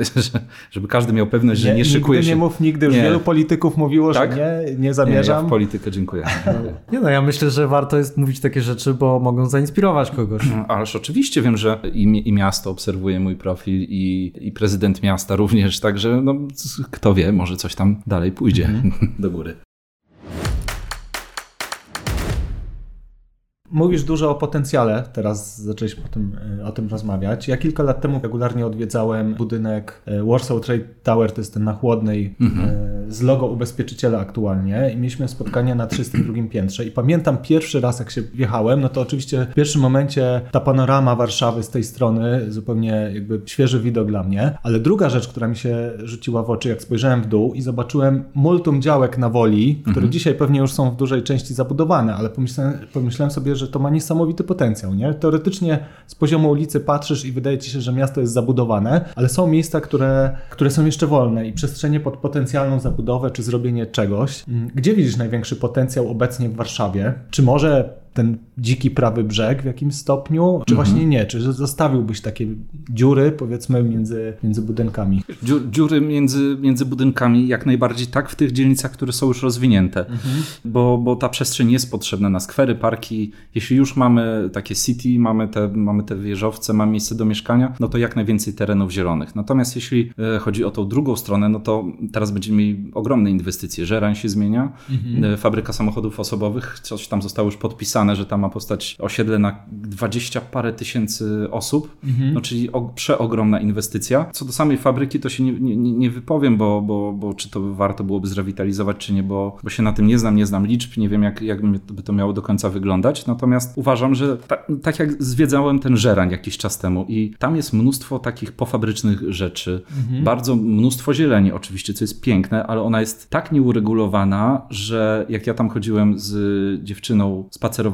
żeby każdy miał pewność, że nie, nie szykuje się. nie mów nigdy, już nie. wielu polityków mówiło, tak? że nie, nie zamierzam. Nie, ja w politykę dziękuję. nie no, ja myślę, że warto jest mówić takie rzeczy, bo mogą zainspirować kogoś. No, ależ oczywiście wiem, że i, i miasto obserwuje mój profil i, i prezydent miasta również, także no, kto wie, może coś tam dalej pójdzie mhm. do góry. Mówisz dużo o potencjale, teraz zaczęliśmy o tym, e, o tym rozmawiać. Ja kilka lat temu regularnie odwiedzałem budynek e, Warsaw Trade Tower, to jest ten na chłodnej, mhm. E, z logo ubezpieczyciela aktualnie i mieliśmy spotkanie na 32 piętrze i pamiętam pierwszy raz jak się wjechałem, no to oczywiście w pierwszym momencie ta panorama Warszawy z tej strony, zupełnie jakby świeży widok dla mnie, ale druga rzecz, która mi się rzuciła w oczy, jak spojrzałem w dół i zobaczyłem multum działek na Woli, które mhm. dzisiaj pewnie już są w dużej części zabudowane, ale pomyślałem, pomyślałem sobie, że to ma niesamowity potencjał. Nie? Teoretycznie z poziomu ulicy patrzysz i wydaje ci się, że miasto jest zabudowane, ale są miejsca, które, które są jeszcze wolne i przestrzenie pod potencjalną zabudowę czy zrobienie czegoś. Mm, gdzie widzisz największy potencjał obecnie w Warszawie? Czy może ten dziki prawy brzeg w jakimś stopniu, czy mhm. właśnie nie? Czy zostawiłbyś takie dziury, powiedzmy, między, między budynkami? Dziury między, między budynkami jak najbardziej tak w tych dzielnicach, które są już rozwinięte, mhm. bo, bo ta przestrzeń jest potrzebna na skwery, parki. Jeśli już mamy takie city, mamy te, mamy te wieżowce, mamy miejsce do mieszkania, no to jak najwięcej terenów zielonych. Natomiast jeśli e, chodzi o tą drugą stronę, no to teraz będziemy mieli ogromne inwestycje. Żerań się zmienia, mhm. E, fabryka samochodów osobowych, coś tam zostało już podpisane że tam ma postać osiedle na dwadzieścia parę tysięcy osób, mhm. no czyli o, przeogromna inwestycja. Co do samej fabryki to się nie, nie, nie wypowiem, bo, bo, bo czy to warto byłoby zrewitalizować, czy nie, bo, bo się na tym nie znam, nie znam liczb, nie wiem jak, jak by to miało do końca wyglądać. Natomiast uważam, że ta, tak jak zwiedzałem ten Żerań jakiś czas temu i tam jest mnóstwo takich pofabrycznych rzeczy, mhm. bardzo mnóstwo zieleni oczywiście, co jest piękne, ale ona jest tak nieuregulowana, że jak ja tam chodziłem z dziewczyną,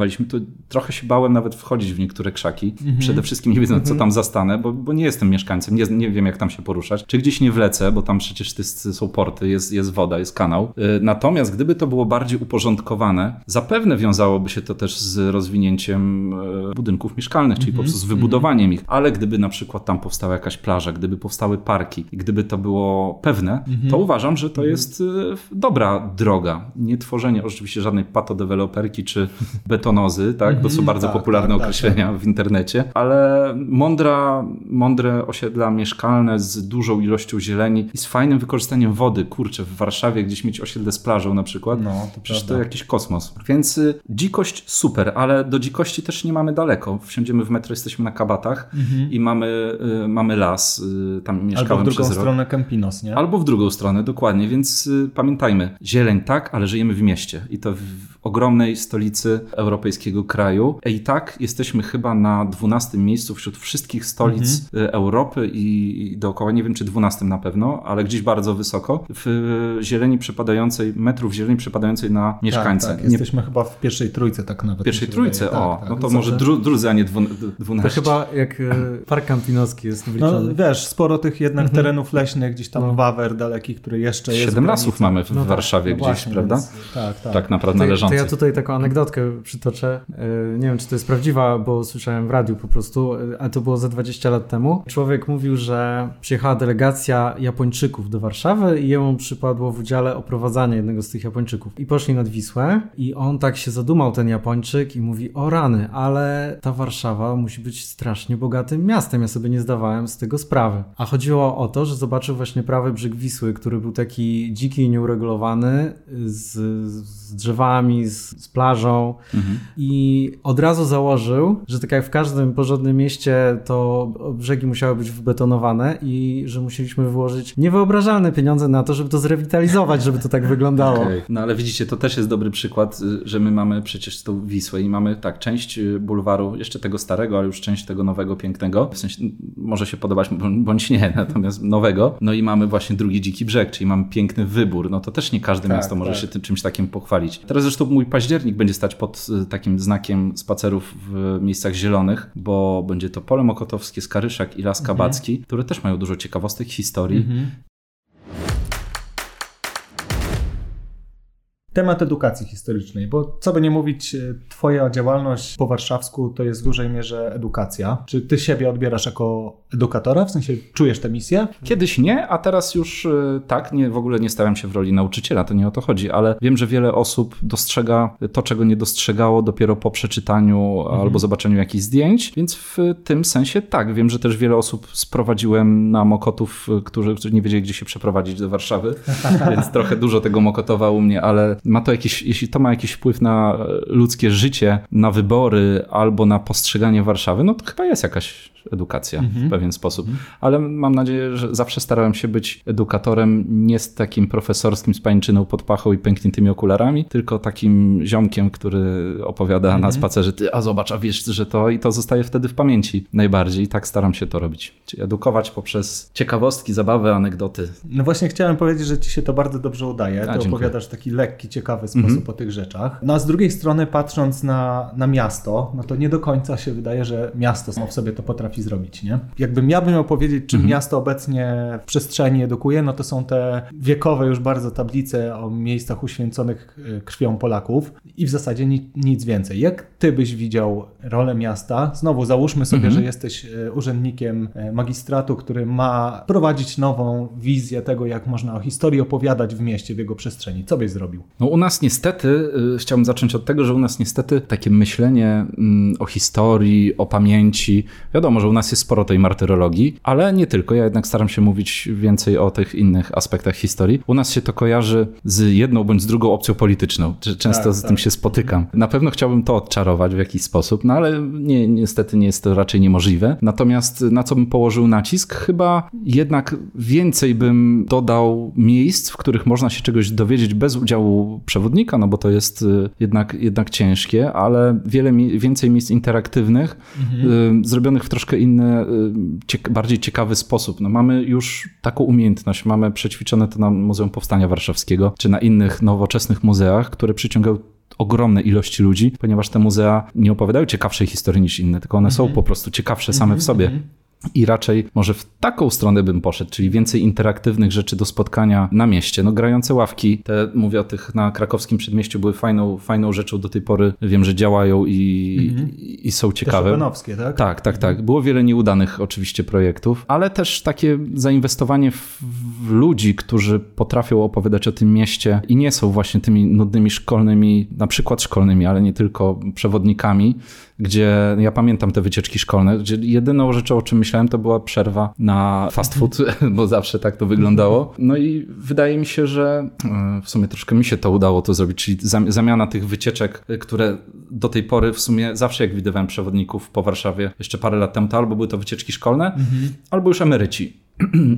spacerowaliśmy to trochę się bałem nawet wchodzić w niektóre krzaki. Mm -hmm. Przede wszystkim nie wiedząc, co mhm. tam zastanę, bo, bo nie jestem mieszkańcem, nie, nie wiem, jak tam się poruszać. Czy gdzieś nie wlecę, bo tam przecież są porty, jest, jest woda, jest kanał. Y, natomiast gdyby to było bardziej uporządkowane, zapewne wiązałoby się to też z rozwinięciem y, budynków mieszkalnych, czyli mm -hmm. po mhm. prostu z wybudowaniem ich. Ale gdyby na przykład tam powstała jakaś plaża, gdyby powstały parki, gdyby to było pewne, mm -hmm. to uważam, że to jest y, dobra droga. Nie tworzenie oczywiście żadnej patodeweloperki czy betonu zoonozy, tak? To są mhm. bardzo tak, popularne tak, tak, określenia tak. w internecie, ale mądra, mądre osiedla mieszkalne z dużą ilością zieleni i z fajnym wykorzystaniem wody. Kurczę, w Warszawie gdzieś mieć osiedle z plażą na przykład, no, to przecież prawda. to jakiś kosmos. Więc y, dzikość super, ale do dzikości też nie mamy daleko. Wsiądziemy w metro, jesteśmy na kabatach mhm. i mamy, y, mamy las. Y, tam mieszkałem Albo w drugą przez stronę Campinos, nie? Albo w drugą stronę, dokładnie. Więc y, pamiętajmy, zieleń tak, ale żyjemy w mieście i to w ogromnej stolicy europejskiego kraju. I tak jesteśmy chyba na 12 miejscu wśród wszystkich stolic mhm. Europy i dookoła, nie wiem czy 12 na pewno, ale gdzieś bardzo wysoko, w zieleni przypadającej, metrów zieleni przypadającej na mieszkańcę. Tak, tak. Jesteśmy nie... chyba w pierwszej trójce tak nawet. W pierwszej trójce, o, tak, tak. no to może dru, drudzy, a nie 12. To chyba jak e, Park Kampinoski jest wliczony. No wiesz, sporo tych jednak mhm. terenów leśnych, gdzieś tam no. Wawer daleki, który jeszcze jest. Siedem lasów mamy w no tak, Warszawie no gdzieś, właśnie, prawda? Więc, tak, tak. Tak naprawdę należące to ja tutaj taką anegdotkę przytoczę. E, nie wiem, czy to jest prawdziwa, bo słyszałem w radiu po prostu, ale to było za 20 lat temu. Człowiek mówił, że przyjechała delegacja Japończyków do Warszawy i jemu przypadło w udziale oprowadzanie jednego z tych Japończyków. I poszli nad Wisłę i on tak się zadumał, ten Japończyk, i mówi, o rany, ale ta Warszawa musi być strasznie bogatym miastem. Ja sobie nie zdawałem z tego sprawy. A chodziło o to, że zobaczył właśnie prawy brzeg Wisły, który był taki dziki i nieuregulowany, z, z drzewami, z, z plażą. Mhm. i od razu założył, że tak jak w każdym porządnym mieście to brzegi musiały być wybetonowane i że musieliśmy wyłożyć niewyobrażalne pieniądze na to, żeby to zrewitalizować, żeby to tak wyglądało. Okay. No ale widzicie, to też jest dobry przykład, y, że my mamy przecież tą Wisłę i mamy tak, część y, bulwaru, jeszcze tego starego, ale już część tego nowego, pięknego, w sensie może się podobać bądź nie, natomiast nowego, no i mamy właśnie drugi dziki brzeg, czyli mamy piękny wybór, no to też nie każde tak, miasto może tak. się tym, czymś takim pochwalić. Teraz zresztą mój październik będzie stać pod y, takim znakiem spacerów w miejscach zielonych, bo będzie to Pole Mokotowskie, Skaryszak i Las mhm. Kabacki, mhm. które też mają dużo ciekawostek historii. Mhm. temat edukacji historycznej, bo co by nie mówić, e, twoja działalność po warszawsku to jest w dużej mierze edukacja. Czy ty siebie odbierasz jako edukatora, w sensie czujesz tę misję? Kiedyś nie, a teraz już e, tak, nie, w ogóle nie stałem się w roli nauczyciela, to nie o to chodzi, ale wiem, że wiele osób dostrzega to, czego nie dostrzegało dopiero po przeczytaniu mhm. albo zobaczeniu jakichś zdjęć, więc w tym sensie tak, wiem, że też wiele osób sprowadziłem na Mokotów, e, którzy, którzy nie wiedzieli, gdzie się przeprowadzić do Warszawy, więc trochę dużo tego Mokotowa u mnie, ale ma to jakiś, jeśli to ma jakiś wpływ na ludzkie życie, na wybory albo na postrzeganie Warszawy, no to chyba jest jakaś edukacja mhm. w pewien sposób. Mhm. Ale mam nadzieję, że zawsze starałem się być edukatorem nie z takim profesorskim spańczyną pod pachą i pękniętymi okularami, tylko takim ziomkiem, który opowiada mhm. na spacerze, ty, a zobacz, a wiesz, że to i to zostaje wtedy w pamięci najbardziej i tak staram się to robić. Czyli edukować poprzez ciekawostki, zabawy, anegdoty. No właśnie chciałem powiedzieć, że ci się to bardzo dobrze udaje. A, ty opowiadasz w taki lekki, ciekawy sposób mhm. o tych rzeczach. No a z drugiej strony patrząc na, na miasto, no to nie do końca się wydaje, że miasto samo w sobie to potrafi potrafi zrobić. Nie? Jakbym ja bym miał powiedzieć, czym mhm. miasto obecnie w przestrzeni edukuje, no to są te wiekowe już bardzo tablice o miejscach uświęconych e, krwią Polaków i w zasadzie nic, nic więcej. Jak ty byś widział rolę miasta? Znowu załóżmy sobie, mhm. że jesteś e, urzędnikiem e, magistratu, który ma prowadzić nową wizję tego, jak można o historii opowiadać w mieście, w jego przestrzeni. Co byś zrobił? No u nas niestety, chciałbym zacząć od tego, że u nas niestety takie myślenie mm, o historii, o pamięci, wiadomo, że u nas jest sporo tej martyrologii, ale nie tylko. Ja jednak staram się mówić więcej o tych innych aspektach historii. U nas się to kojarzy z jedną bądź z drugą opcją polityczną. Często tak, z tak. tym się spotykam. Na pewno chciałbym to odczarować w jakiś sposób, no ale nie, niestety nie jest to raczej niemożliwe. Natomiast na co bym położył nacisk? Chyba jednak więcej bym dodał miejsc, w których można się czegoś dowiedzieć bez udziału przewodnika, no bo to jest y, jednak, jednak ciężkie, ale wiele więcej miejsc interaktywnych, mhm. y, zrobionych w troszkę inny, y, bardziej ciekawy sposób. No mamy już taką umiejętność, mamy przećwiczone to na Muzeum Powstania Warszawskiego, czy na innych nowoczesnych muzeach, które przyciągają ogromne ilości ludzi, ponieważ te muzea nie opowiadają ciekawszej historii niż inne, tylko one mm -hmm. są mhm. po prostu ciekawsze same mm -hmm. w sobie. Mhm. I raczej może w taką stronę bym poszedł, czyli więcej interaktywnych rzeczy do spotkania na mieście. No grające ławki, te mówię o tych na krakowskim przedmieściu, były fajną, fajną rzeczą do tej pory. Wiem, że działają i, mhm. i, są ciekawe. Te tak? Tak, tak, tak. Było wiele nieudanych oczywiście projektów, ale też takie zainwestowanie w, w ludzi, którzy potrafią opowiadać o tym mieście i nie są właśnie tymi nudnymi szkolnymi, na przykład szkolnymi, ale nie tylko przewodnikami, gdzie ja pamiętam te wycieczki szkolne, gdzie jedyną rzeczą, o czym myślałem, to była przerwa na fast food, bo zawsze tak to wyglądało. No i wydaje mi się, że e, w sumie troszkę mi się to udało to zrobić, czyli zamiana tych wycieczek, które do tej pory w sumie zawsze jak widywałem przewodników po Warszawie jeszcze parę lat temu, to albo były to wycieczki szkolne, mhm. albo już emeryci.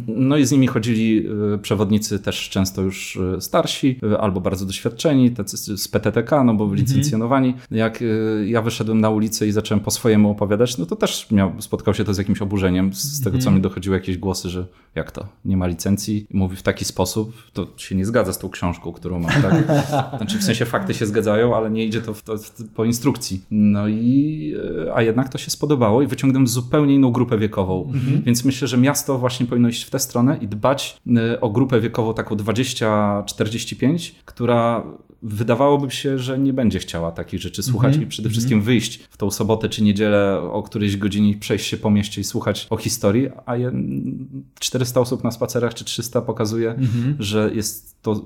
No i z nimi chodzili y, przewodnicy też często już y, starsi y, albo bardzo doświadczeni, tacy z PTTK, no bo mhm. licencjonowani. Jak ja wyszedłem na ulicę i zacząłem po swojemu opowiadać, no to też miał, spotkał się to z jakimś oburzeniem. Z tego, co mhm. mi dochodziły jakieś głosy, że jak to, nie ma licencji? Mówi w taki sposób, to się nie zgadza z tą książką, którą mam. Tak? Znaczy w sensie fakty się zgadzają, ale nie idzie to, w, to w, po instrukcji. No i, a jednak to się spodobało i wyciągnąłem zupełnie inną grupę wiekową. Mhm. Więc myślę, że miasto właśnie właśnie powinno iść w tę stronę i dbać y, o grupę wiekową taką 20-45, która wydawałoby się, że nie będzie chciała takich rzeczy słuchać mm -hmm. i przede wszystkim mm -hmm. wyjść w tą sobotę czy niedzielę o którejś godzinie przejść się po mieście i słuchać o historii, a 400 osób na spacerach czy 300 pokazuje, mm -hmm. że jest to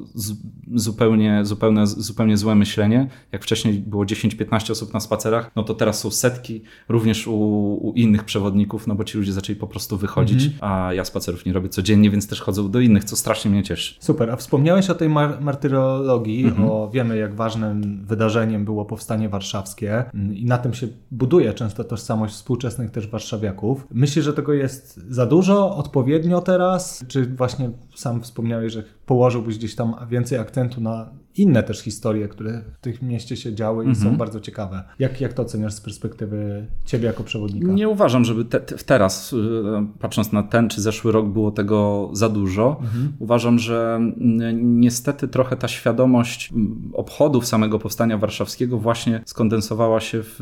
zupełnie, zupełnie, zupełnie złe myślenie. Jak wcześniej było 10-15 osób na spacerach, no to teraz są setki, również u, u, innych przewodników, no bo ci ludzie zaczęli po prostu wychodzić, mhm. a ja spacerów nie robię codziennie, więc też chodzą do innych, co strasznie mnie cieszy. Super, a wspomniałeś o tej mar martyrologii, mhm. o wiemy jak ważnym wydarzeniem było powstanie warszawskie i na tym się buduje często tożsamość współczesnych też warszawiaków. Myślisz, że tego jest za dużo, odpowiednio teraz? Czy właśnie sam wspomniałeś, że położyłbyś gdzieś tam więcej akcentu na inne też historie, które w tym mieście się działy i są mhm. bardzo ciekawe. Jak, jak to oceniasz z perspektywy ciebie jako przewodnika? Nie uważam, żeby te, te, teraz, y, patrząc na ten czy zeszły rok, było tego za dużo. Mhm. Uważam, że niestety trochę ta świadomość obchodów samego powstania warszawskiego właśnie skondensowała się w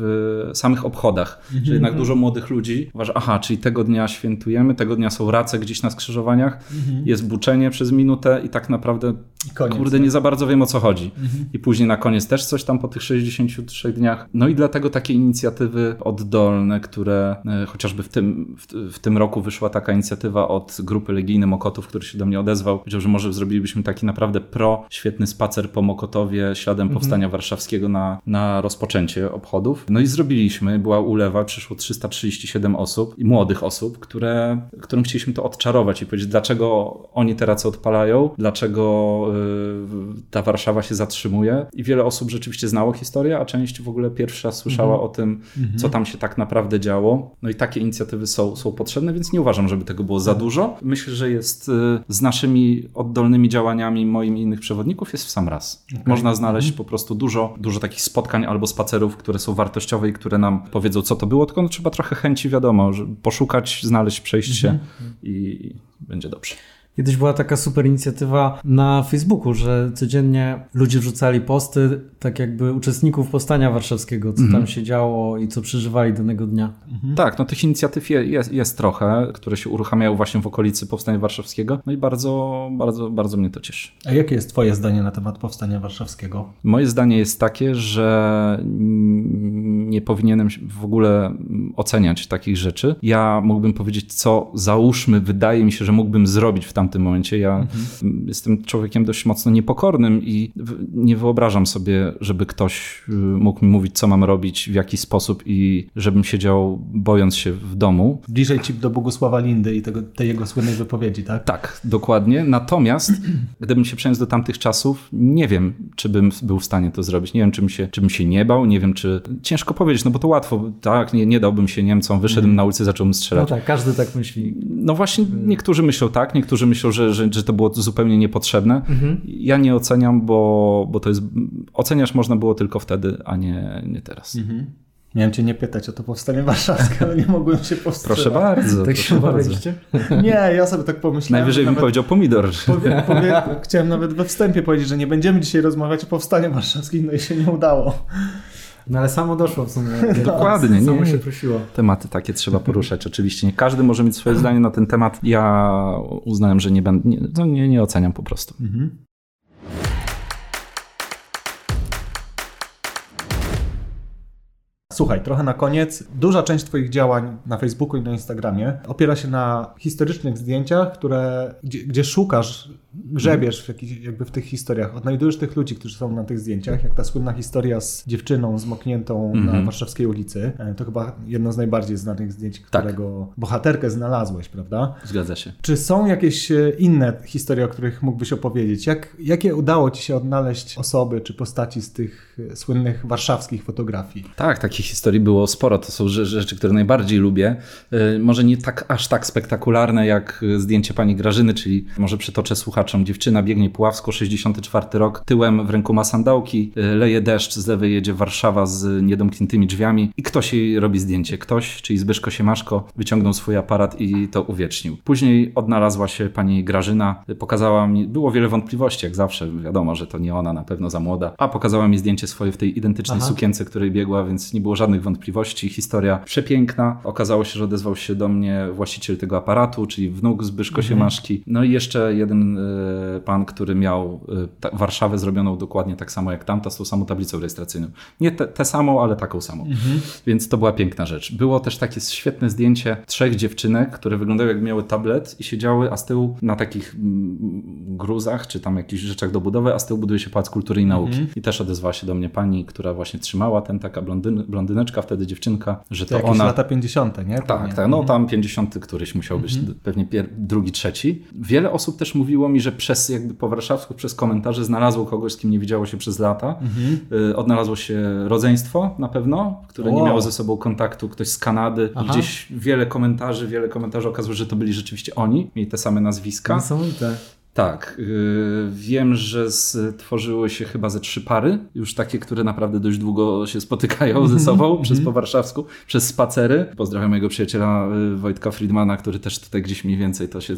y, samych obchodach. Mhm. Że jednak dużo młodych ludzi uważa, aha, czyli tego dnia świętujemy, tego dnia są race gdzieś na skrzyżowaniach, mhm. jest buczenie przez minutę i tak naprawdę, Koniec, kurde, nie za bardzo wiem o co chodzi. Mhm. I później na koniec też coś tam po tych 63 dniach. No i dlatego takie inicjatywy oddolne, które e, chociażby w tym, w, w, tym roku wyszła taka inicjatywa od grupy Legijny Mokotów, który się do mnie odezwał. Powiedział, że może zrobilibyśmy taki naprawdę pro, świetny spacer po Mokotowie śladem mhm. powstania warszawskiego na, na rozpoczęcie obchodów. No i zrobiliśmy, była ulewa, przyszło 337 osób i młodych osób, które, którym chcieliśmy to odczarować i powiedzieć, dlaczego oni teraz odpalają, dlaczego ta Warszawa się zatrzymuje i wiele osób rzeczywiście znało historię, a część w ogóle pierwszy raz słyszała mhm. o tym, mhm. co tam się tak naprawdę działo. No i takie inicjatywy są, są potrzebne, więc nie uważam, żeby tego było za mhm. dużo. Myślę, że jest y, z naszymi oddolnymi działaniami moim i innych przewodników jest w sam raz. Okay. Można znaleźć po prostu dużo, dużo takich spotkań albo spacerów, które są wartościowe i które nam powiedzą, co to było, tylko no, trzeba trochę chęci, wiadomo, poszukać, znaleźć, przejść się i będzie dobrze. Kiedyś była taka super inicjatywa na Facebooku, że codziennie ludzie wrzucali posty, tak jakby uczestników powstania warszawskiego, co mhm. tam się działo i co przeżywali danego dnia. Mhm. Tak, no tych inicjatyw jest, jest trochę, które się uruchamiają właśnie w okolicy powstania warszawskiego. No i bardzo, bardzo, bardzo mnie to cieszy. A jakie jest Twoje zdanie na temat powstania warszawskiego? Moje zdanie jest takie, że nie powinienem w ogóle oceniać takich rzeczy. Ja mógłbym powiedzieć, co załóżmy, wydaje mi się, że mógłbym zrobić w tamtym tamtym momencie. Ja mhm. jestem człowiekiem dość mocno niepokornym i nie wyobrażam sobie, żeby ktoś y, mógł mi mówić, co mam robić, w jaki sposób i żebym siedział bojąc się w domu. Bliżej ci do Bogusława Lindy i tego, tej jego słynnej wypowiedzi, tak? Tak, dokładnie. Natomiast gdybym się przeniósł do tamtych czasów, nie wiem, czy bym był w stanie to zrobić. Nie wiem, czy bym się, czy bym się nie bał, nie wiem, czy... Ciężko powiedzieć, no bo to łatwo, tak, nie, nie dałbym się Niemcom, wyszedłem mm. na ulicę, zacząłem strzelać. No tak, każdy tak myśli. No właśnie, niektórzy myślą tak, niektórzy myślą myślą, że, że, że to było zupełnie niepotrzebne. Mhm. Ja nie oceniam, bo, bo to jest. Oceniasz można było tylko wtedy, a nie, nie teraz. Mhm. Miałem cię nie pytać o to powstanie warszawskie, ale nie mogłem się powstrzymać. Proszę bardzo. Tak proszę się bardzo. Nie, ja sobie tak pomyślałem. Najwyżej bym powiedział pomidor. Powie, powie, chciałem nawet we wstępie powiedzieć, że nie będziemy dzisiaj rozmawiać o powstaniu warszawskim, no i się nie udało. No ale samo doszło w sumie. Dokładnie. Samo nie, się prosiło. Tematy takie trzeba poruszać. Oczywiście nie każdy może mieć swoje zdanie na ten temat. Ja uznałem, że nie będę, nie, no nie, nie oceniam po prostu. Mhm. Słuchaj, trochę na koniec. Duża część Twoich działań na Facebooku i na Instagramie opiera się na historycznych zdjęciach, które, gdzie, gdzie szukasz, grzebiesz w jakich, jakby w tych historiach. Odnajdujesz tych ludzi, którzy są na tych zdjęciach, jak ta słynna historia z dziewczyną zmokniętą mm -hmm. na mhm. warszawskiej ulicy. E, to chyba jedno z najbardziej znanych zdjęć, tak. którego tak. bohaterkę znalazłeś, prawda? Zgadza się. Czy są jakieś e, inne historie, o których mógłbyś opowiedzieć? Jak, jakie udało Ci się odnaleźć osoby czy postaci z tych słynnych warszawskich fotografii? Tak, takich historii było sporo. To są rzeczy, które najbardziej lubię. Y, może nie tak aż tak spektakularne jak zdjęcie pani Grażyny, czyli może przytoczę słuchaczom. Dziewczyna biegnie Puławsko, 64 rok, tyłem w ręku ma sandałki, y, leje deszcz, z lewej jedzie Warszawa z niedomkniętymi drzwiami i ktoś jej robi zdjęcie. Ktoś, czyli Zbyszko Siemaszko, wyciągnął swój aparat i to uwiecznił. Później odnalazła się pani Grażyna, pokazała mi, było wiele wątpliwości, jak zawsze, wiadomo, że to nie ona, na pewno za młoda, a pokazała mi zdjęcie swoje w tej identycznej Aha. sukience, której biegła, więc nie było żadnych wątpliwości. Historia przepiękna. Okazało się, że odezwał się do mnie właściciel tego aparatu, czyli wnuk Zbyszko mhm. Siemaszki. No i jeszcze jeden y, pan, który miał y, Warszawę zrobioną dokładnie tak samo jak tamta, z tą samą tablicą rejestracyjną. Nie tę te, samą, ale taką samą. Mhm. Więc to była piękna rzecz. Było też takie świetne zdjęcie trzech dziewczynek, które wyglądały jak miały tablet i siedziały, a z tyłu na takich gruzach, czy tam jakichś rzeczach do budowy, a z tyłu buduje się Pałac Kultury i Nauki. Mhm. I też odezwała się do mnie pani, która właśnie trzymała ten, taka blondyn, blondyn blondyneczka, wtedy dziewczynka, że to, to ona... lata 50., nie? Tak, tak, no tam 50 któryś musiał być, Mhm. pewnie pier- drugi, trzeci. Wiele osób też mówiło mi, że przez jakby po warszawsku, przez komentarze znalazło kogoś, z kim nie widziało się przez lata. Mhm. Y, Odnalazło się rodzeństwo na pewno, które nie Wow. miało ze sobą kontaktu, ktoś z Kanady. Aha. Gdzieś wiele komentarzy, wiele komentarzy okazało, że to byli rzeczywiście oni, mieli te same nazwiska. Niesamowite. Tak, yy, wiem, że stworzyły się chyba ze trzy pary, już takie, które naprawdę dość długo się spotykają ze sobą przez po warszawsku, przez spacery. Pozdrawiam mojego przyjaciela yy, Wojtka Friedmana, który też tutaj gdzieś mniej więcej to się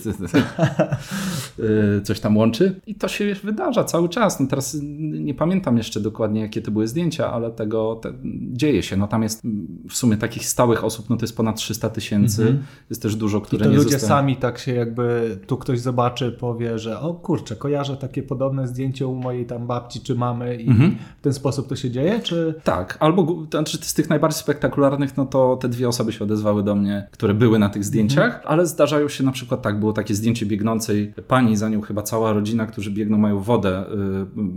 yy, coś tam łączy. I to się wydarza cały czas. No teraz nie pamiętam jeszcze dokładnie, jakie to były zdjęcia, ale tego te, dzieje się. No tam jest w sumie takich stałych osób, no to jest ponad 300 tysięcy. Jest też dużo, I które to nie ludzie zostały... sami tak się jakby, tu ktoś zobaczy, powie, że o kurczę, kojarzę takie podobne zdjęcie u mojej tam babci czy mamy i Mhm. w ten sposób to się dzieje, czy... Tak, albo to znaczy z tych najbardziej spektakularnych, no to te dwie osoby się odezwały do mnie, które były na tych zdjęciach, ale zdarzają się na przykład tak, było takie zdjęcie biegnącej pani, za nią chyba cała rodzina, którzy biegną, mają wodę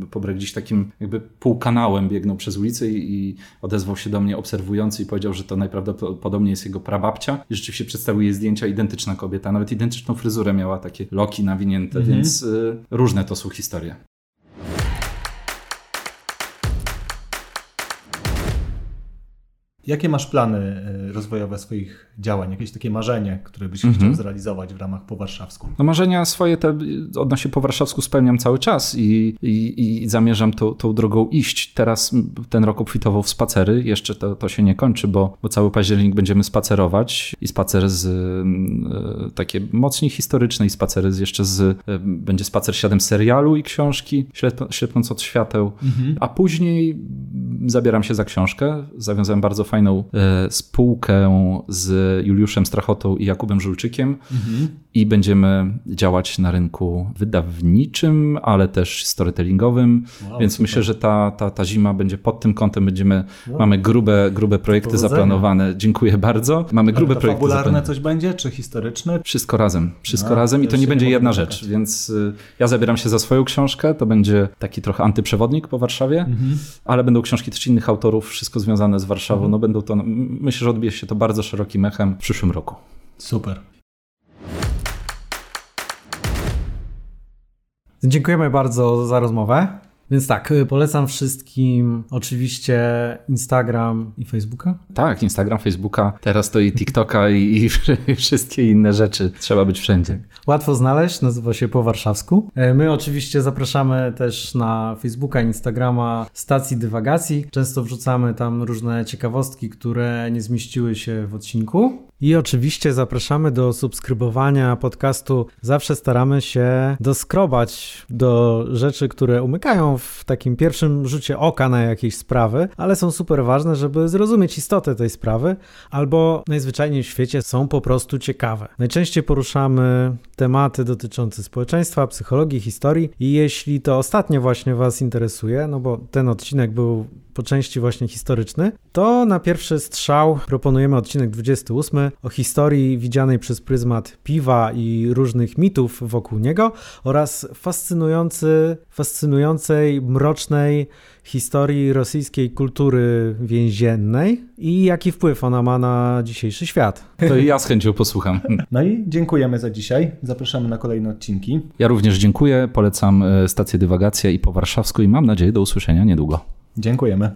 y, po gdzieś takim jakby półkanałem biegną przez ulicę i, i odezwał się do mnie obserwujący i powiedział, że to najprawdopodobniej jest jego prababcia i rzeczywiście przedstawił jej zdjęcia, identyczna kobieta, nawet identyczną fryzurę miała, takie loki nawinięte, więc y, różne to są historie. Jakie masz plany e, rozwojowe swoich działań, jakieś takie marzenie, które byś Mhm. chciał zrealizować w ramach po warszawsku? No marzenia swoje te odnośnie po warszawsku spełniam cały czas i, i, i zamierzam tą, tą drogą iść. Teraz ten rok obfitował w spacery, jeszcze to, to się nie kończy, bo, bo cały październik będziemy spacerować i spacer z e, takie mocniej historyczne i spacery z, jeszcze z, e, będzie spacer siedem serialu i książki, ślep, ślepnąc od świateł, a później zabieram się za książkę. Zawiązałem bardzo fajną e, spółkę z Juliuszem Strachotą i Jakubem Żulczykiem i będziemy działać na rynku wydawniczym, ale też storytellingowym, Wow, więc super. myślę, że ta, ta, ta zima będzie pod tym kątem, będziemy, mamy grube, grube projekty Powodzenia. zaplanowane. Dziękuję bardzo. Mamy grube Ale to projekty fabularne coś będzie, czy historyczne? Wszystko razem, wszystko A, razem i to nie będzie nie jedna rzecz, więc y, ja zabieram się za swoją książkę, to będzie taki trochę antyprzewodnik po Warszawie, Mhm. ale będą książki też innych autorów, wszystko związane z Warszawą, Mhm. no będą to, myślę, że odbije się to bardzo szerokim echem w przyszłym roku. Super. Dziękujemy bardzo za rozmowę. Więc tak, y, polecam wszystkim oczywiście Instagram i Facebooka. Tak, Instagram, Facebooka, teraz to i TikToka i, i wszystkie inne rzeczy. Trzeba być wszędzie. Łatwo znaleźć, nazywa się po warszawsku. E, My oczywiście zapraszamy też na Facebooka, Instagrama stacji dywagacji. Często wrzucamy tam różne ciekawostki, które nie zmieściły się w odcinku. I oczywiście zapraszamy do subskrybowania podcastu. Zawsze staramy się doskrobać do rzeczy, które umykają w takim pierwszym rzucie oka na jakieś sprawy, ale są super ważne, żeby zrozumieć istotę tej sprawy, albo najzwyczajniej w świecie są po prostu ciekawe. Najczęściej poruszamy tematy dotyczące społeczeństwa, psychologii, historii i jeśli to ostatnie właśnie Was interesuje, no bo ten odcinek był po części właśnie historyczny, to na pierwszy strzał proponujemy odcinek 28 o historii widzianej przez pryzmat piwa i różnych mitów wokół niego oraz fascynujący, fascynującej, mrocznej historii rosyjskiej kultury więziennej i jaki wpływ ona ma na dzisiejszy świat. To i ja z chęcią posłucham. No i dziękujemy za dzisiaj. Zapraszamy na kolejne odcinki. Ja również dziękuję, polecam e, stację Dywagacja i po warszawsku i mam nadzieję do usłyszenia niedługo. Dziękujemy.